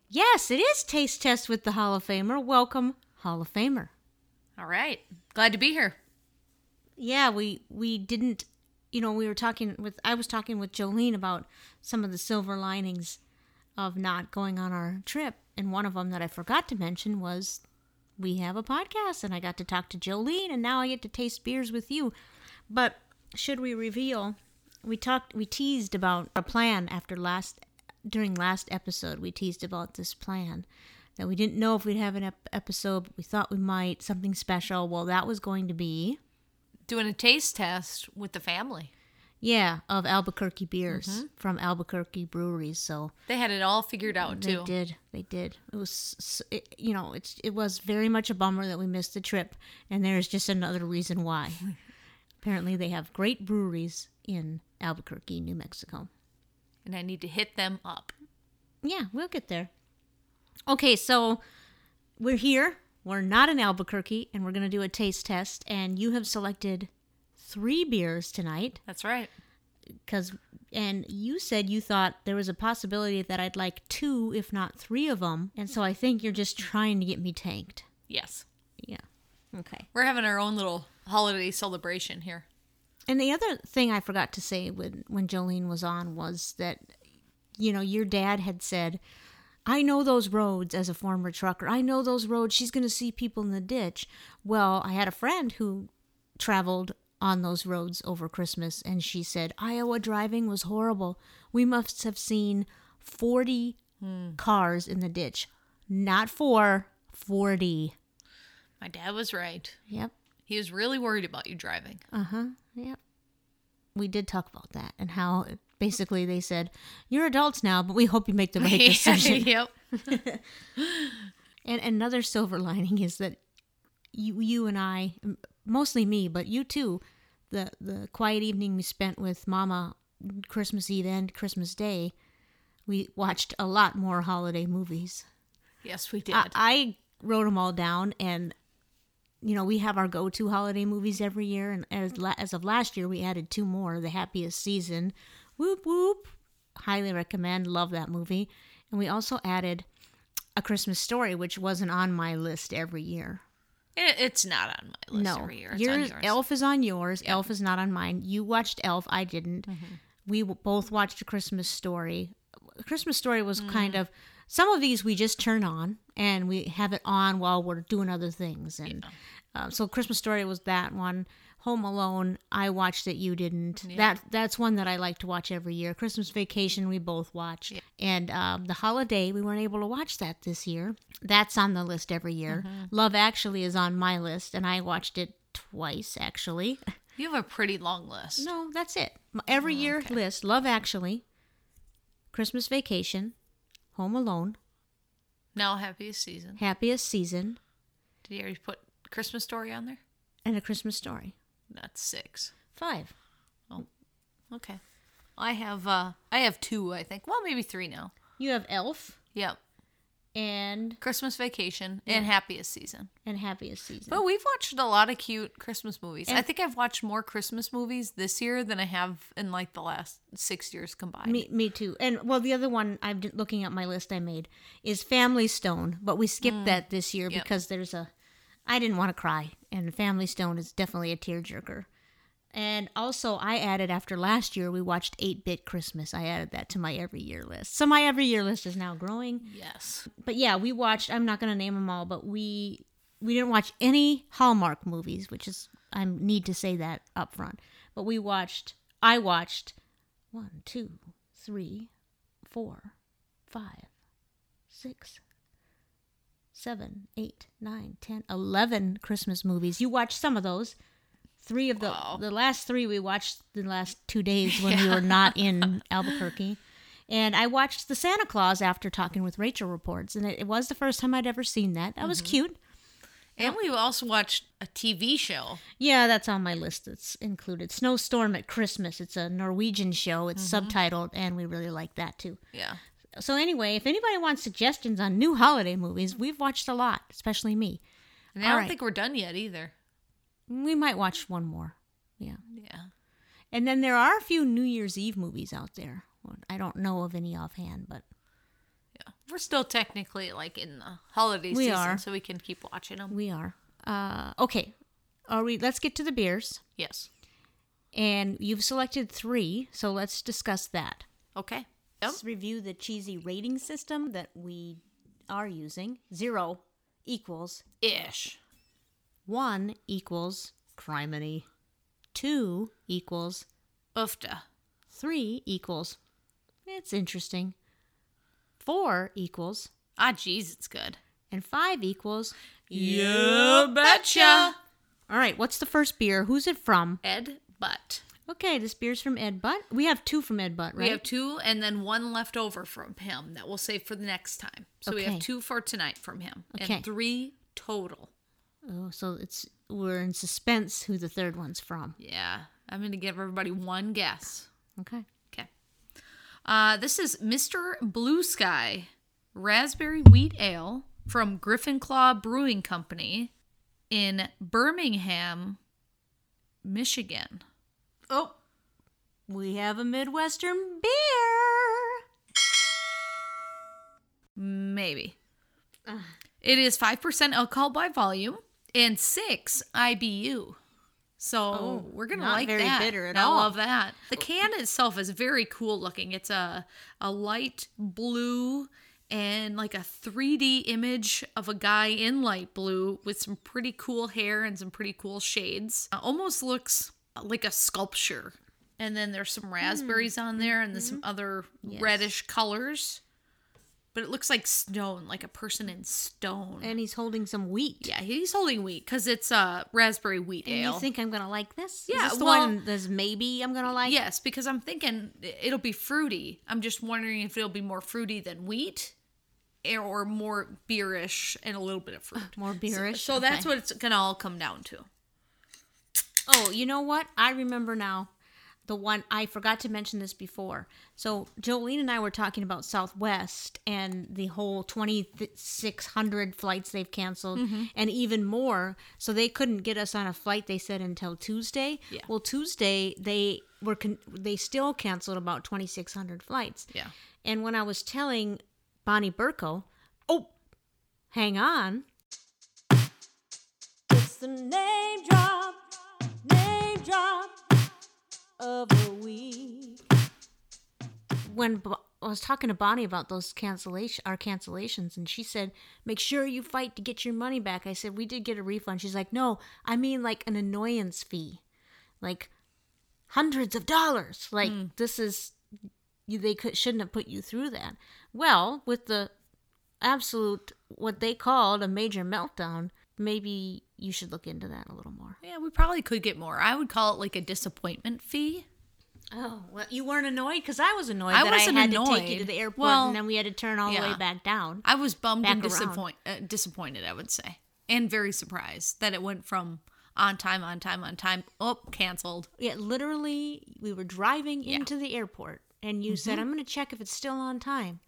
Yes, it is Taste Test with the Hall of Famer. Welcome, Hall of Famer. All right. Glad to be here. yeah we we didn't you know we were talking with i was talking with jolene about some of the silver linings of not going on our trip and one of them that i forgot to mention was we have a podcast and i got to talk to jolene and now i get to taste beers with you but should we reveal we talked we teased about a plan after last during last episode we teased about this plan that we didn't know if we'd have an ep- episode but we thought we might something special well that was going to be Doing a taste test with the family. Yeah, of Albuquerque beers mm-hmm. from Albuquerque breweries. So They had it all figured out they too. did, they did. It was, it, you know, it's it was very much a bummer that we missed the trip, and there's just another reason why. Apparently, they have great breweries in Albuquerque, New Mexico. And I need to hit them up. Yeah, we'll get there. Okay, so we're here. We're not in Albuquerque, and we're gonna do a taste test. And you have selected three beers tonight. That's right. because and you said you thought there was a possibility that I'd like two, if not three of them, and so I think you're just trying to get me tanked. Yes. Yeah. Okay. We're having our own little holiday celebration here. And the other thing I forgot to say when when Jolene was on was that you know your dad had said, "I know those roads as a former trucker. I know those roads. She's going to see people in the ditch." Well, I had a friend who traveled on those roads over Christmas and she said, "Iowa driving was horrible. We must have seen 40 hmm. cars in the ditch. Not 4, 40." My dad was right. Yep. He was really worried about you driving. Uh huh. Yep. We did talk about that and how basically they said, You're adults now, but we hope you make the right decision. yep. and another silver lining is that you, you and I, mostly me, but you too, the, the quiet evening we spent with Mama Christmas Eve and Christmas Day, we watched a lot more holiday movies. Yes, we did. I, I wrote them all down, and you know we have our go-to holiday movies every year. And as la- as of last year, we added two more: The Happiest Season, whoop whoop, highly recommend, love that movie. And we also added A Christmas Story, which wasn't on my list every year. It's not on my list no, every year. It's yours. Elf is on yours. Elf is not on mine. You watched Elf, I didn't. Mm-hmm. We w- both watched A Christmas Story. A Christmas Story was Mm. kind of some of these we just turn on and we have it on while we're doing other things. And uh, so Christmas Story was that one. Home Alone, I watched it. You didn't. That that's one that I like to watch every year. Christmas Vacation, we both watched, and um, the Holiday, we weren't able to watch that this year. That's on the list every year. Mm-hmm. Love Actually is on my list, and I watched it twice actually. You have a pretty long list. No, that's it. Every year list: Love Actually, Christmas Vacation, Home Alone, Now, happiest season. Happiest Season, Did you already put Christmas story on there? and A Christmas Story. That's six. Five. Oh, Okay. I have uh I have two, I think. Well, maybe three now. You have Elf Yep. and Christmas vacation and happiest season. and Happiest Season. But we've watched a lot of cute Christmas movies. I think I've watched more Christmas movies this year than I have in like the last six years combined. Me, me too. And well, the other one I'm d- looking at my list I made is Family Stone, but we skipped that this year because there's a. I didn't want to cry, and Family Stone is definitely a tearjerker. And also, I added after last year we watched Eight Bit Christmas. I added that to my every year list. So my every year list is now growing. Yes. But yeah, we watched. I'm not going to name them all, but we we didn't watch any Hallmark movies, which is I need to say that up front. But we watched. I watched one, two, three, four, five, six, seven, eight, nine, ten, eleven Christmas movies. You watched some of those. Three of the Wow. the last three we watched the last two days when we were not in Albuquerque. And I watched the Santa Claus after talking with Rachel reports, and it, it was the first time I'd ever seen that. That was mm-hmm. cute. And we also watched a TV show. Yeah, that's on my list. It's included. Snowstorm at Christmas. It's a Norwegian show. It's mm-hmm. subtitled, and we really like that too. Yeah. So anyway, if anybody wants suggestions on new holiday movies, we've watched a lot, especially me. And I All don't right. think we're done yet either. We might watch one more. Yeah. Yeah. And then there are a few New Year's Eve movies out there. I don't know of any offhand, but Yeah. We're still technically like in the holiday We season, are. so we can keep watching them. we are. Uh, okay. Are we? Let's get to the beers. Yes. And you've selected three, so let's discuss that. Okay. Let's review the cheesy rating system that we are using. Zero equals Ish. one equals criminy. Two equals ufta. three equals it's interesting. Four equals Ah, jeez, it's good. and five equals You betcha. All right, what's the first beer? Who's it from? Ed Butt. Okay, this beer's from Ed Butt. We have two from Ed Butt, right? We have two and then one left over from him that we'll save for the next time. So we have two for tonight from him. Okay. And three total. oh, so it's we're in suspense who the third one's from. Yeah. I'm going to give everybody one guess. Okay. Okay. Uh, this is Mr. Blue Sky Raspberry Wheat Ale from Griffin Claw Brewing Company in Birmingham, Michigan. Oh, we have a Midwestern beer. Maybe. It is 5% alcohol by volume and 6 IBU. So we're gonna Oh, not like very that. bitter at I all. love that. The can itself is very cool looking. It's a a light blue and like a 3D image of a guy in light blue with some pretty cool hair and some pretty cool shades. Uh, almost looks like a sculpture. And then there's some raspberries on hmm. there and there's some mm-hmm. other reddish colors. But it looks like stone, like a person in stone. And he's holding some wheat. yeah, he's holding wheat because it's a raspberry wheat And ale. you think I'm gonna like this? Yeah, Is this the well- one that's maybe I'm gonna like? Yes, because I'm thinking it'll be fruity. I'm just wondering if it'll be more fruity than wheat or more beerish and a little bit of fruit. More beerish. So that's Okay. what it's to all come down to. Oh, you know what? I remember now. the one I forgot to mention this before. So Jolene and I were talking about Southwest and the whole 2600 flights they've canceled mm-hmm. and even more. So they couldn't get us on a flight they said until Tuesday. Yeah. Well, Tuesday they were con- they still canceled about 2600 flights. Yeah. And when I was telling Bonnie Burko, oh, hang on. It's the name drop, name drop of the week. When Bo- I was talking to Bonnie about those cancellation, our cancellations, and she said, "Make sure you fight to get your money back." I said, "We did get a refund." She's like, "No, I mean like an annoyance fee, like hundreds of dollars. Like hmm. this is they could shouldn't have put you through that." Well, with the absolute what they called a major meltdown, maybe you should look into that a little more. Yeah, we probably could get more. I would call it like a disappointment fee. Oh, well, you weren't annoyed because I was annoyed I that wasn't I had to take you to the airport Well, and then we had to turn all the way back down. I was bummed and disappoint, uh, disappointed, I would say, and very surprised that it went from on time, on time, on time. Oh, canceled. Yeah, literally, we were driving into the airport and you Mm-hmm. said, "I'm going to check if it's still on time,"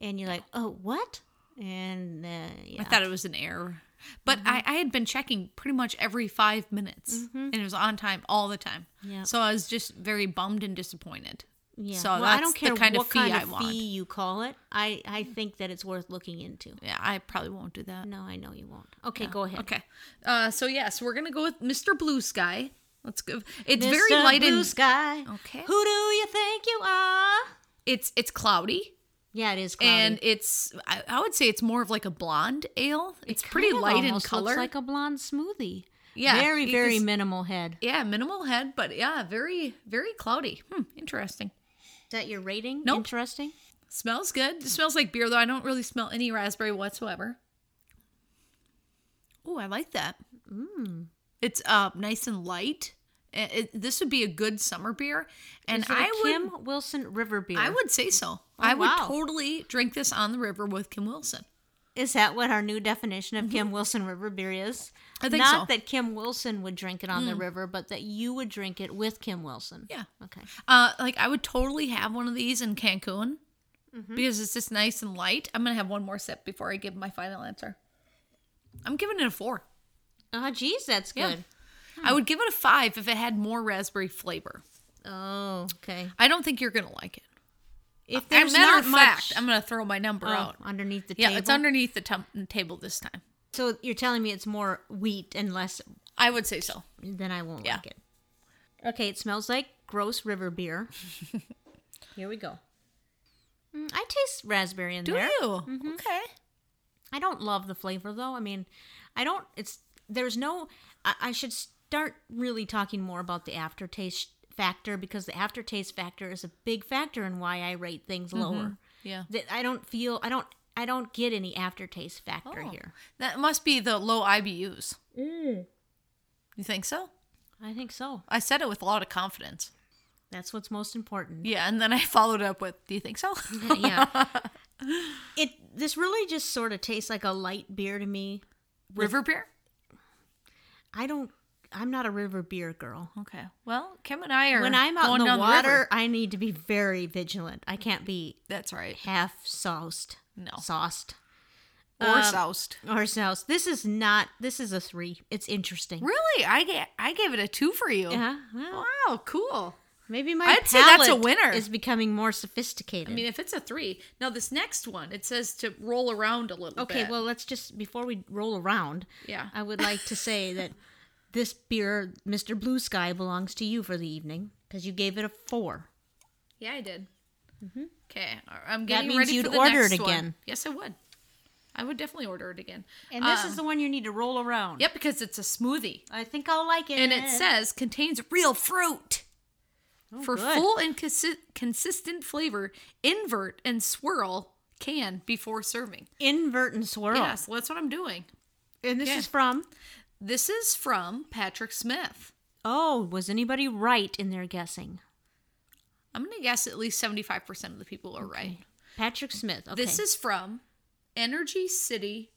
and you're like, "Oh, what?" And uh, yeah, I thought it was an error, but I, mm-hmm. I had been checking pretty much every five minutes, mm-hmm. and it was on time all the time. Yeah. So I was just very bummed and disappointed. yeah. So well, that's I don't care the kind what of fee kind I of want. fee you call it. I I mm. think that it's worth looking into. Yeah, I probably won't do that. No, I know you won't. Okay, go ahead. Okay. Uh, so yes, we're gonna go with Mr. Blue Sky. Let's go. It's very light Blue and sky. Okay. Who do you think you are? it's it's cloudy. Yeah, it is cloudy. and it's I, I would say it's more of like a blonde ale. It's pretty kind of light in color. Looks like a blonde smoothie. Yeah, very very is- minimal head. yeah, minimal head, but yeah, very very cloudy. Hmm, interesting. Is that your rating? No, Nope. Interesting. Smells good. It smells like beer though. I don't really smell any raspberry whatsoever. Oh, I like that. Mm. It's uh nice and light. Uh, It, this would be a good summer beer, and Is it a I would Kim Wilson River beer. I would say so. I would Oh, wow. totally drink this on the river with Kim Wilson. Is that what our new definition of Kim Wilson River beer is? Mm-hmm. I think Not so. Mm. that Kim Wilson would drink it on the river, but that you would drink it with Kim Wilson. Yeah. Okay. Uh, like I would totally have one of these in Cancun Mm-hmm. because it's just nice and light. I'm gonna have one more sip before I give my final answer. I'm giving it a four. Oh, geez, that's Yeah. I would give it a five if it had more raspberry flavor. Oh, okay. I don't think you're gonna like it. If there's not much fact, I'm gonna throw my number oh, out. underneath the Yeah, table. Yeah, it's underneath the tum- table this time. So you're telling me it's more wheat and less I would say so. then I won't Yeah. like it. Okay, it smells like gross river beer. Here we go. Mm, I taste raspberry in there. Do there. you? Okay. I don't love the flavor though. I mean, I don't. It's there's no. I, I should start really talking more about the aftertaste factor because the aftertaste factor is a big factor in why I rate things mm-hmm. lower. Yeah. That I don't feel. I don't. I don't get any aftertaste factor Oh. here. That must be the low IBUs. Mm. You think so? I think so. I said it with a lot of confidence. That's what's most important. Yeah, and then I followed up with, "Do you think so?" yeah. It this really just sort of tastes like a light beer to me. River beer. I don't I'm not a river beer girl. Okay. Well, Kim and I are When I'm out in the water, river. I need to be very vigilant. I can't be That's right. half sauced. No. Sauced. Or Um, soused. Or sauced. This is not this is a three. It's interesting. Really? I get I gave it a two for you. Yeah. well, Wow, cool. maybe my I'd say that's a winner. is becoming more sophisticated. I mean, if it's a three, now this next one it says to roll around a little Okay, bit. well, let's just before we roll around. Yeah. I would like to say that this beer, Mr. Blue Sky, belongs to you for the evening because you gave it a four. yeah, I did. Okay, I'm getting that means ready you'd for the order next it one. again. Yes, I would. I would definitely order it again. And this Um, is the one you need to roll around. Yep, because it's a smoothie. I think I'll like it. and it says contains real fruit. For Oh, good. full and consi- consistent flavor, invert and swirl can before serving. invert and swirl. Yes, that's what I'm doing. And this Yeah. is from. This is from Patrick Smith. Oh, was anybody right in their guessing? I'm going to guess at least 75% of the people are right. Patrick Smith. Okay. This is from Energy City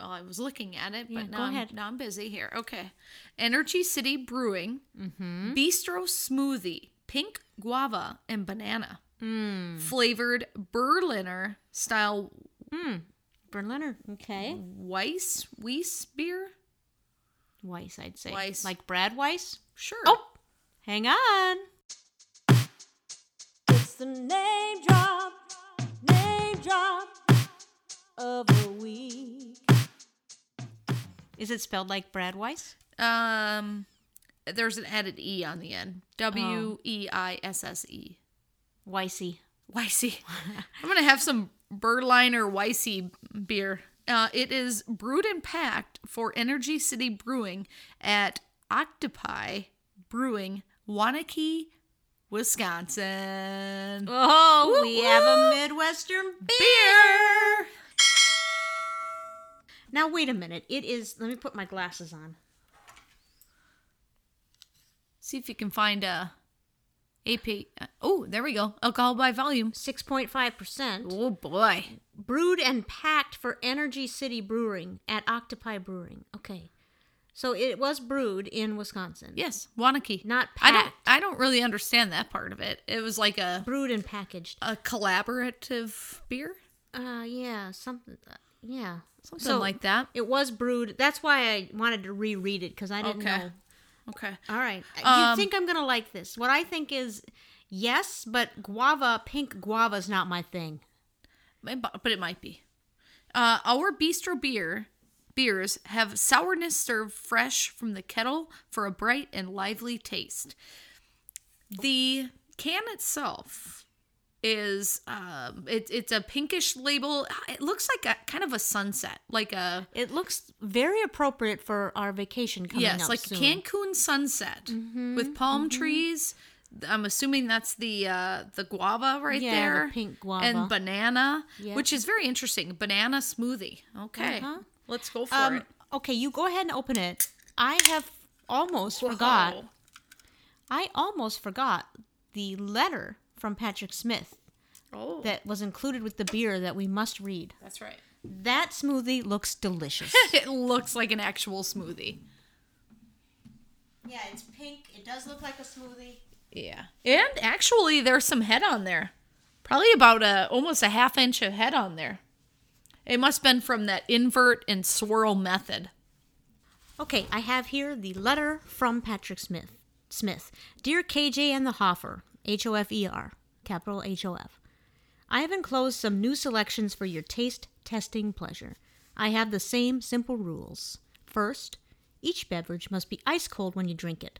Well, I was looking at it, but Yeah, now, go I'm, ahead. now I'm busy here. Okay. Energy City Brewing, Mm-hmm. Bistro Smoothie, pink guava and banana, Mm. flavored Berliner style Berliner. Okay. Weiss Weiss beer. Weiss, I'd say. Weiss. Like Brad Weiss? Sure. Oh, hang on. It's the name drop, name drop of the week. Is it spelled like Brad Weiss? Um, there's an added e on the end. W e i s s e. Weissy. Weissy. I'm gonna have some Berliner Weissy beer. Uh, it is brewed and packed for Energy City Brewing at Octopi Brewing, Waunakee, Wisconsin. Oh, we have a Midwestern beer. Beer. Now, wait a minute. It is, let me put my glasses on. See if you can find a AP. uh, Oh, there we go. Alcohol by volume. 6.5%. Oh boy. Brewed and packed for Energy City Brewing at Octopi Brewing. Okay. So it was brewed in Wisconsin. Yes, Waunakee. Not I don't. packed. I don't really understand that part of it. It was like a Brewed and packaged. a collaborative beer, Uh, yeah, something. Uh, yeah. something So- like that. It was brewed. That's why I wanted to reread it because I didn't Okay. know. Okay. All right. Um, you think I'm gonna like this? What I think is, yes, but guava, pink guava is not my thing. But it might be. Uh, our bistro beer beers have sourness served fresh from the kettle for a bright and lively taste. The can itself is um it, it's a pinkish label it looks like a kind of a sunset like a It looks very appropriate for our vacation coming yes like soon. cancun sunset with palm trees i'm assuming that's the uh the guava right Yeah, the there pink guava. and banana Yeah. which is very interesting banana smoothie okay Uh-huh. let's go for Um, it okay, you go ahead and open it. I have almost forgot. I almost forgot the letter from Patrick Smith oh that was included with the beer that we must read. that's right That smoothie looks delicious. it looks like an actual smoothie yeah, it's pink. It does look like a smoothie. yeah and actually there's some head on there probably about a almost a half inch of head on there it must have been from that invert and swirl method Okay, I have here the letter from Patrick Smith. Smith, dear KJ and the Hoffer, H O F E R, capital H O F. I have enclosed some new selections for your taste testing pleasure. I have the same simple rules. First, each beverage must be ice cold when you drink it.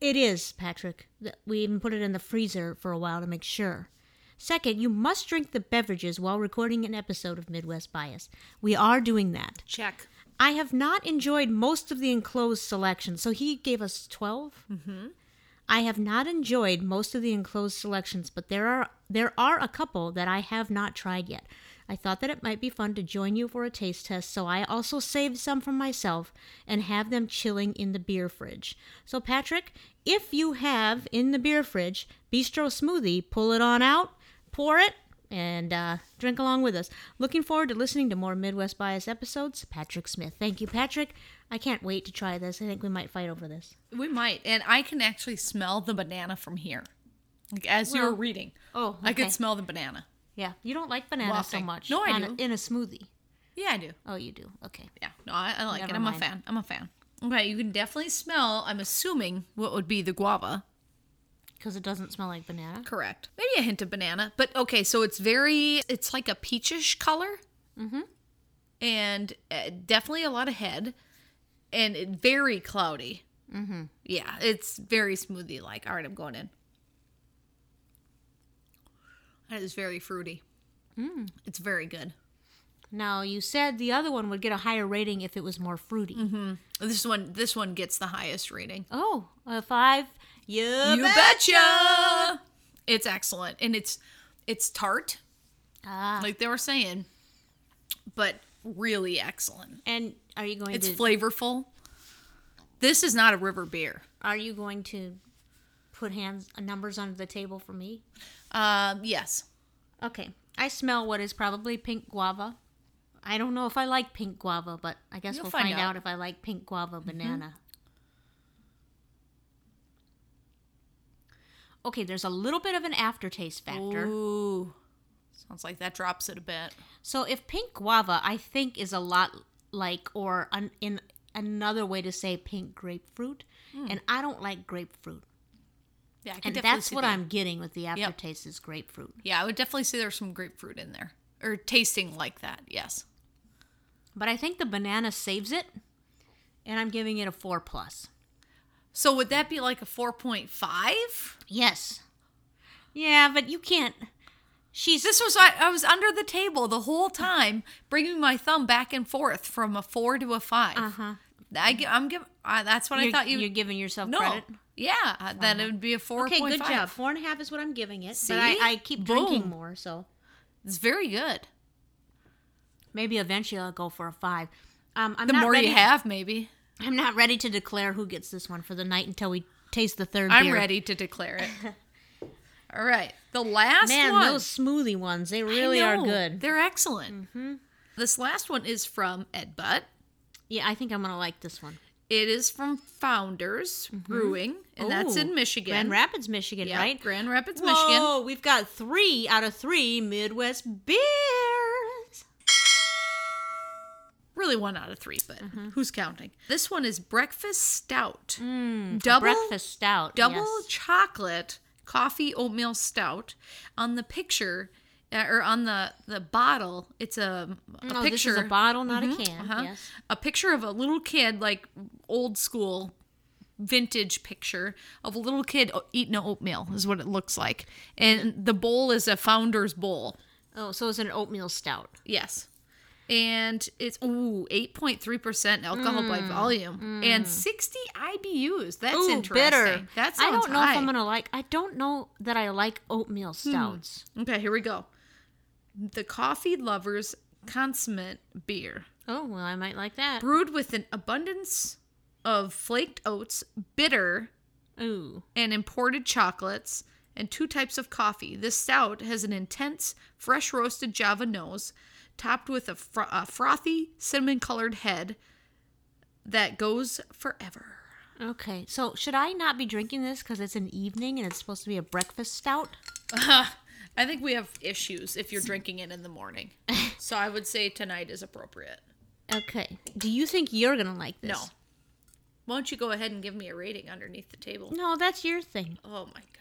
It is, Patrick. We even put it in the freezer for a while to make sure. Second, you must drink the beverages while recording an episode of Midwest Bias. We are doing that. check I have not enjoyed most of the enclosed selections. So he gave us 12. Mm-hmm. I have not enjoyed most of the enclosed selections, but there are there are a couple that I have not tried yet. I thought that it might be fun to join you for a taste test, so I also saved some for myself and have them chilling in the beer fridge. So Patrick, if you have in the beer fridge bistro smoothie, pull it on out, pour it, and uh, drink along with us. Looking forward to listening to more Midwest Bias episodes. Patrick Smith. Thank you, Patrick. I can't wait to try this. I think we might fight over this. We might, and I can actually smell the banana from here. Like as you were Well, reading, oh, I okay. could smell the banana. Yeah, you don't like banana so much. No, I on a- do. in a smoothie. Yeah, I do. Oh, you do. Okay. Yeah, no, I, I like Never it. I'm a fan. I'm a fan. Okay, you can definitely smell. I'm assuming what would be the guava. Because it doesn't smell like banana. Correct. Maybe a hint of banana, but okay. So it's very. It's like a peachish color. Mm-hmm. And uh, definitely a lot of head, and it, very cloudy. Mm-hmm. Yeah, it's very smoothie like. All right, I'm going in. That is very fruity. Mm. It's very good. Now, you said the other one would get a higher rating if it was more fruity. Mm-hmm. This one, this one gets the highest rating. Oh, a five. You, You bet. betcha! It's excellent, and it's it's tart, Ah, like they were saying, but really excellent. and are you going It's to flavorful. This is not a river beer. are you going to put hands numbers under the table for me? Um, yes, Okay. I smell what is probably pink guava. I don't know if I like pink guava, but I guess You'll we'll find find, out. out. if I like pink guava banana. Okay, there's a little bit of an aftertaste factor. Ooh. Sounds like that drops it a bit. So if pink guava, I think, is a lot like, or an, in another way to say pink grapefruit, hmm. and I don't like grapefruit, Yeah, I can and that's what that. I'm getting with the aftertaste is grapefruit. Yeah, I would definitely say there's some grapefruit in there. Or tasting like that, yes. But I think the banana saves it, and I'm giving it a four plus. So would that be like a 4.5? Yes. Yeah, but you can't. She's This was I, I was under the table the whole time, bringing my thumb back and forth from a four to a 5 Uh-huh. I I'm giving. Uh, that's what you're, I thought you. you're giving yourself no. credit. Yeah, uh, then it would be a four Okay, good five. job. Four and a half is what I'm giving it. See? But I, I keep drinking Boom. more, so It's very good. maybe eventually I'll go for a five. Um, I'm The not more ready, you have, maybe. I'm not ready to declare who gets this one for the night until we taste the third I'm beer. ready to declare it. All right, the last one. Man, one. those smoothie ones, they really are good. Mm-hmm. They're excellent. This last one is from Ed Butt. Yeah, I think I'm gonna like this one. It is from Founders Brewing, and that's in Michigan. Grand Rapids, Michigan, Yeah, right? Grand Rapids, Whoa, Michigan. Oh, we've got three out of three Midwest beers. Really one out of three, but Mm-hmm. who's counting? This one is Breakfast Stout. double Mm, breakfast stout. double yes. chocolate coffee oatmeal stout. On the picture, uh, or on the the bottle, it's a, a No, picture. this is a bottle, not Mhm, a can. uh-huh. Yes. A picture of a little kid, like old school vintage picture of a little kid eating an oatmeal is what it looks like. And the bowl is a founder's bowl. Oh, so it's an oatmeal stout. Yes. And it's ooh, 8.3% alcohol by volume and 60 IBUs. That's Mm, Ooh, interesting. bitter. That I don't know high. Hmm. if I'm gonna like. I don't know that I like oatmeal stouts. Okay, here we go. The Coffee Lovers Consummate Beer. Oh well, I might like that. Brewed with an abundance of flaked oats, bitter, Ooh, and imported chocolates, and two types of coffee. This stout has an intense, fresh roasted Java nose, topped with a, fro- a frothy, cinnamon colored head that goes forever. okay. So should I not be drinking this because it's an evening and it's supposed to be a breakfast stout? Uh, I think we have issues if you're drinking it in the morning. so I would say tonight is appropriate. Okay. Do you think you're gonna like this? No. Why don't you go ahead and give me a rating underneath the table? No, that's your thing. Oh my gosh.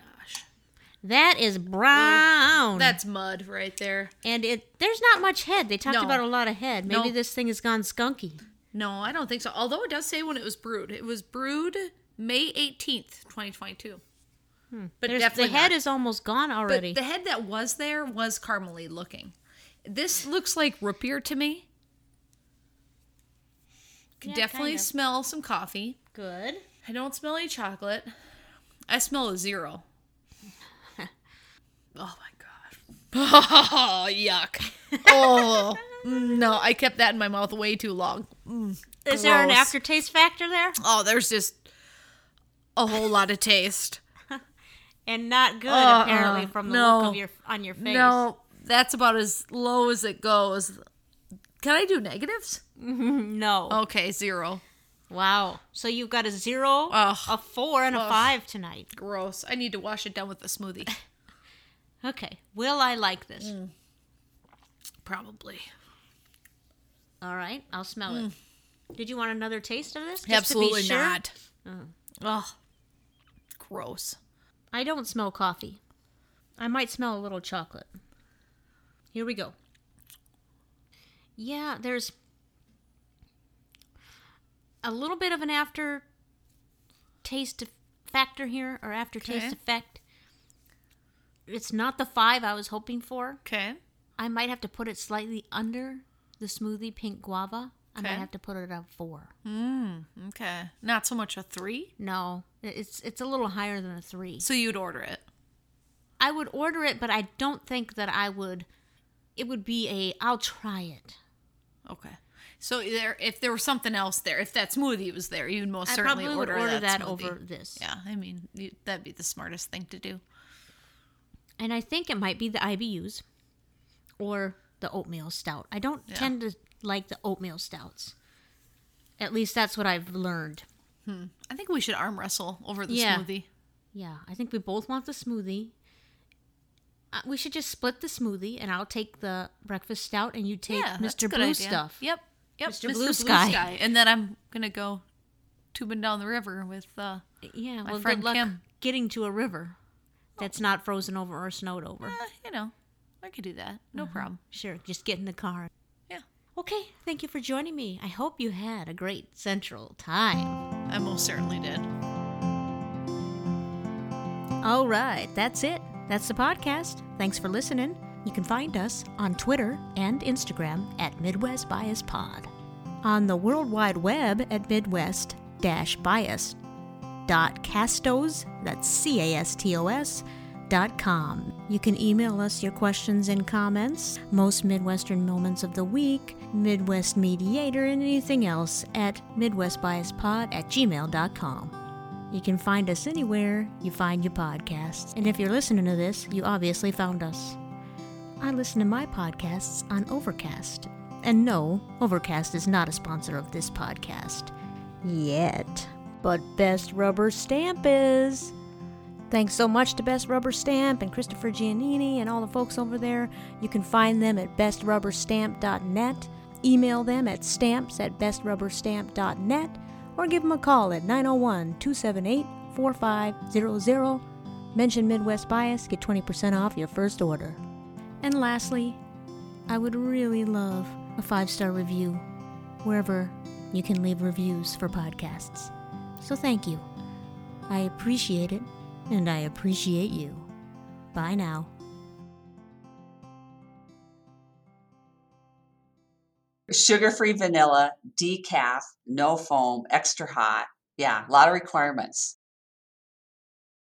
That is brown. That's mud right there. and it. There's not much head. They talked No. about a lot of head. Maybe No. this thing has gone skunky. No, I don't think so. Although it does say when it was brewed. It was brewed May 18th, 2022. But Hmm. There's, definitely the head not. is almost gone already. But the head that was there was caramely looking. This looks like root beer to me. Can Yeah, definitely kinda. smell some coffee. Good. I don't smell any chocolate. I smell a zero. Oh my gosh. Oh, yuck. Oh, no. I kept that in my mouth way too long. Mm, Is there an aftertaste factor there? Oh, there's just a whole lot of taste. And not good Uh-uh. apparently from the No. look of your on your face. No, that's about as low as it goes. Can I do negatives? No. Okay, zero. Wow. So you've got a zero, Ugh. a four, and a five tonight. Gross. I need to wash it down with a smoothie. Okay. Will I like this? Probably. All right. I'll smell it. Did you want another taste of this? Just Mm. Absolutely sure? not. Oh, gross. I don't smell coffee. I might smell a little chocolate. Here we go. Yeah, there's a little bit of an after taste factor here, or aftertaste Okay. effect. It's not the five I was hoping for. Okay. I might have to put it slightly under the smoothie pink guava. I might have to put it at four. Mm, okay. Not so much a three. No, it's it's a little higher than a three. So you'd order it. I would order it, but I don't think that I would. It would be a. I'll try it. Okay. So there, if there was something else there, if that smoothie was there, you'd most I certainly probably would order, order that, that, over this. Yeah, I mean you, that'd be the smartest thing to do. And I think it might be the IBUs or the oatmeal stout. I don't tend to like the oatmeal stouts. At least that's what I've learned. I think we should arm wrestle over the Yeah. smoothie. Yeah, I think we both want the smoothie. Uh, we should just split the smoothie, and I'll take the breakfast stout, and you take yeah, Mr. Blue idea. stuff. Yep. Yep. Mr. Blue Sky. And then I'm gonna go tubing down the river with uh Yeah, My well, friend good luck Kim. getting to a river that's not frozen over or snowed over. eh, you know, I could do that. No problem. Sure, just get in the car. Yeah. Okay, thank you for joining me. I hope you had a great Central time. I most certainly did. All right, that's it. That's the podcast. Thanks for listening. You can find us on Twitter and Instagram at Midwest Bias Pod. On the World Wide Web at Midwest Bias castos that's c-a-s-t-o-s dot com. You can email us your questions and comments most midwestern moments of the week midwest mediator and anything else at midwestbiaspod at gmail.com you can find us anywhere you find your podcasts. And if you're listening to this you obviously found us. I listen to my podcasts on overcast. And no overcast is not a sponsor of this podcast yet but Best Rubber Stamp is. Thanks so much to Best Rubber Stamp and Christopher Giannini and all the folks over there. You can find them at bestrubberstamp.net, email them at stamps at bestrubberstamp.net, or give them a call at 901 278 4500. Mention Midwest Bias, get 20% off your first order. And lastly, I would really love a five star review wherever you can leave reviews for podcasts. So thank you. I appreciate it, and I appreciate you. Bye now. Sugar free vanilla, decaf, no foam, extra hot. Yeah, a lot of requirements.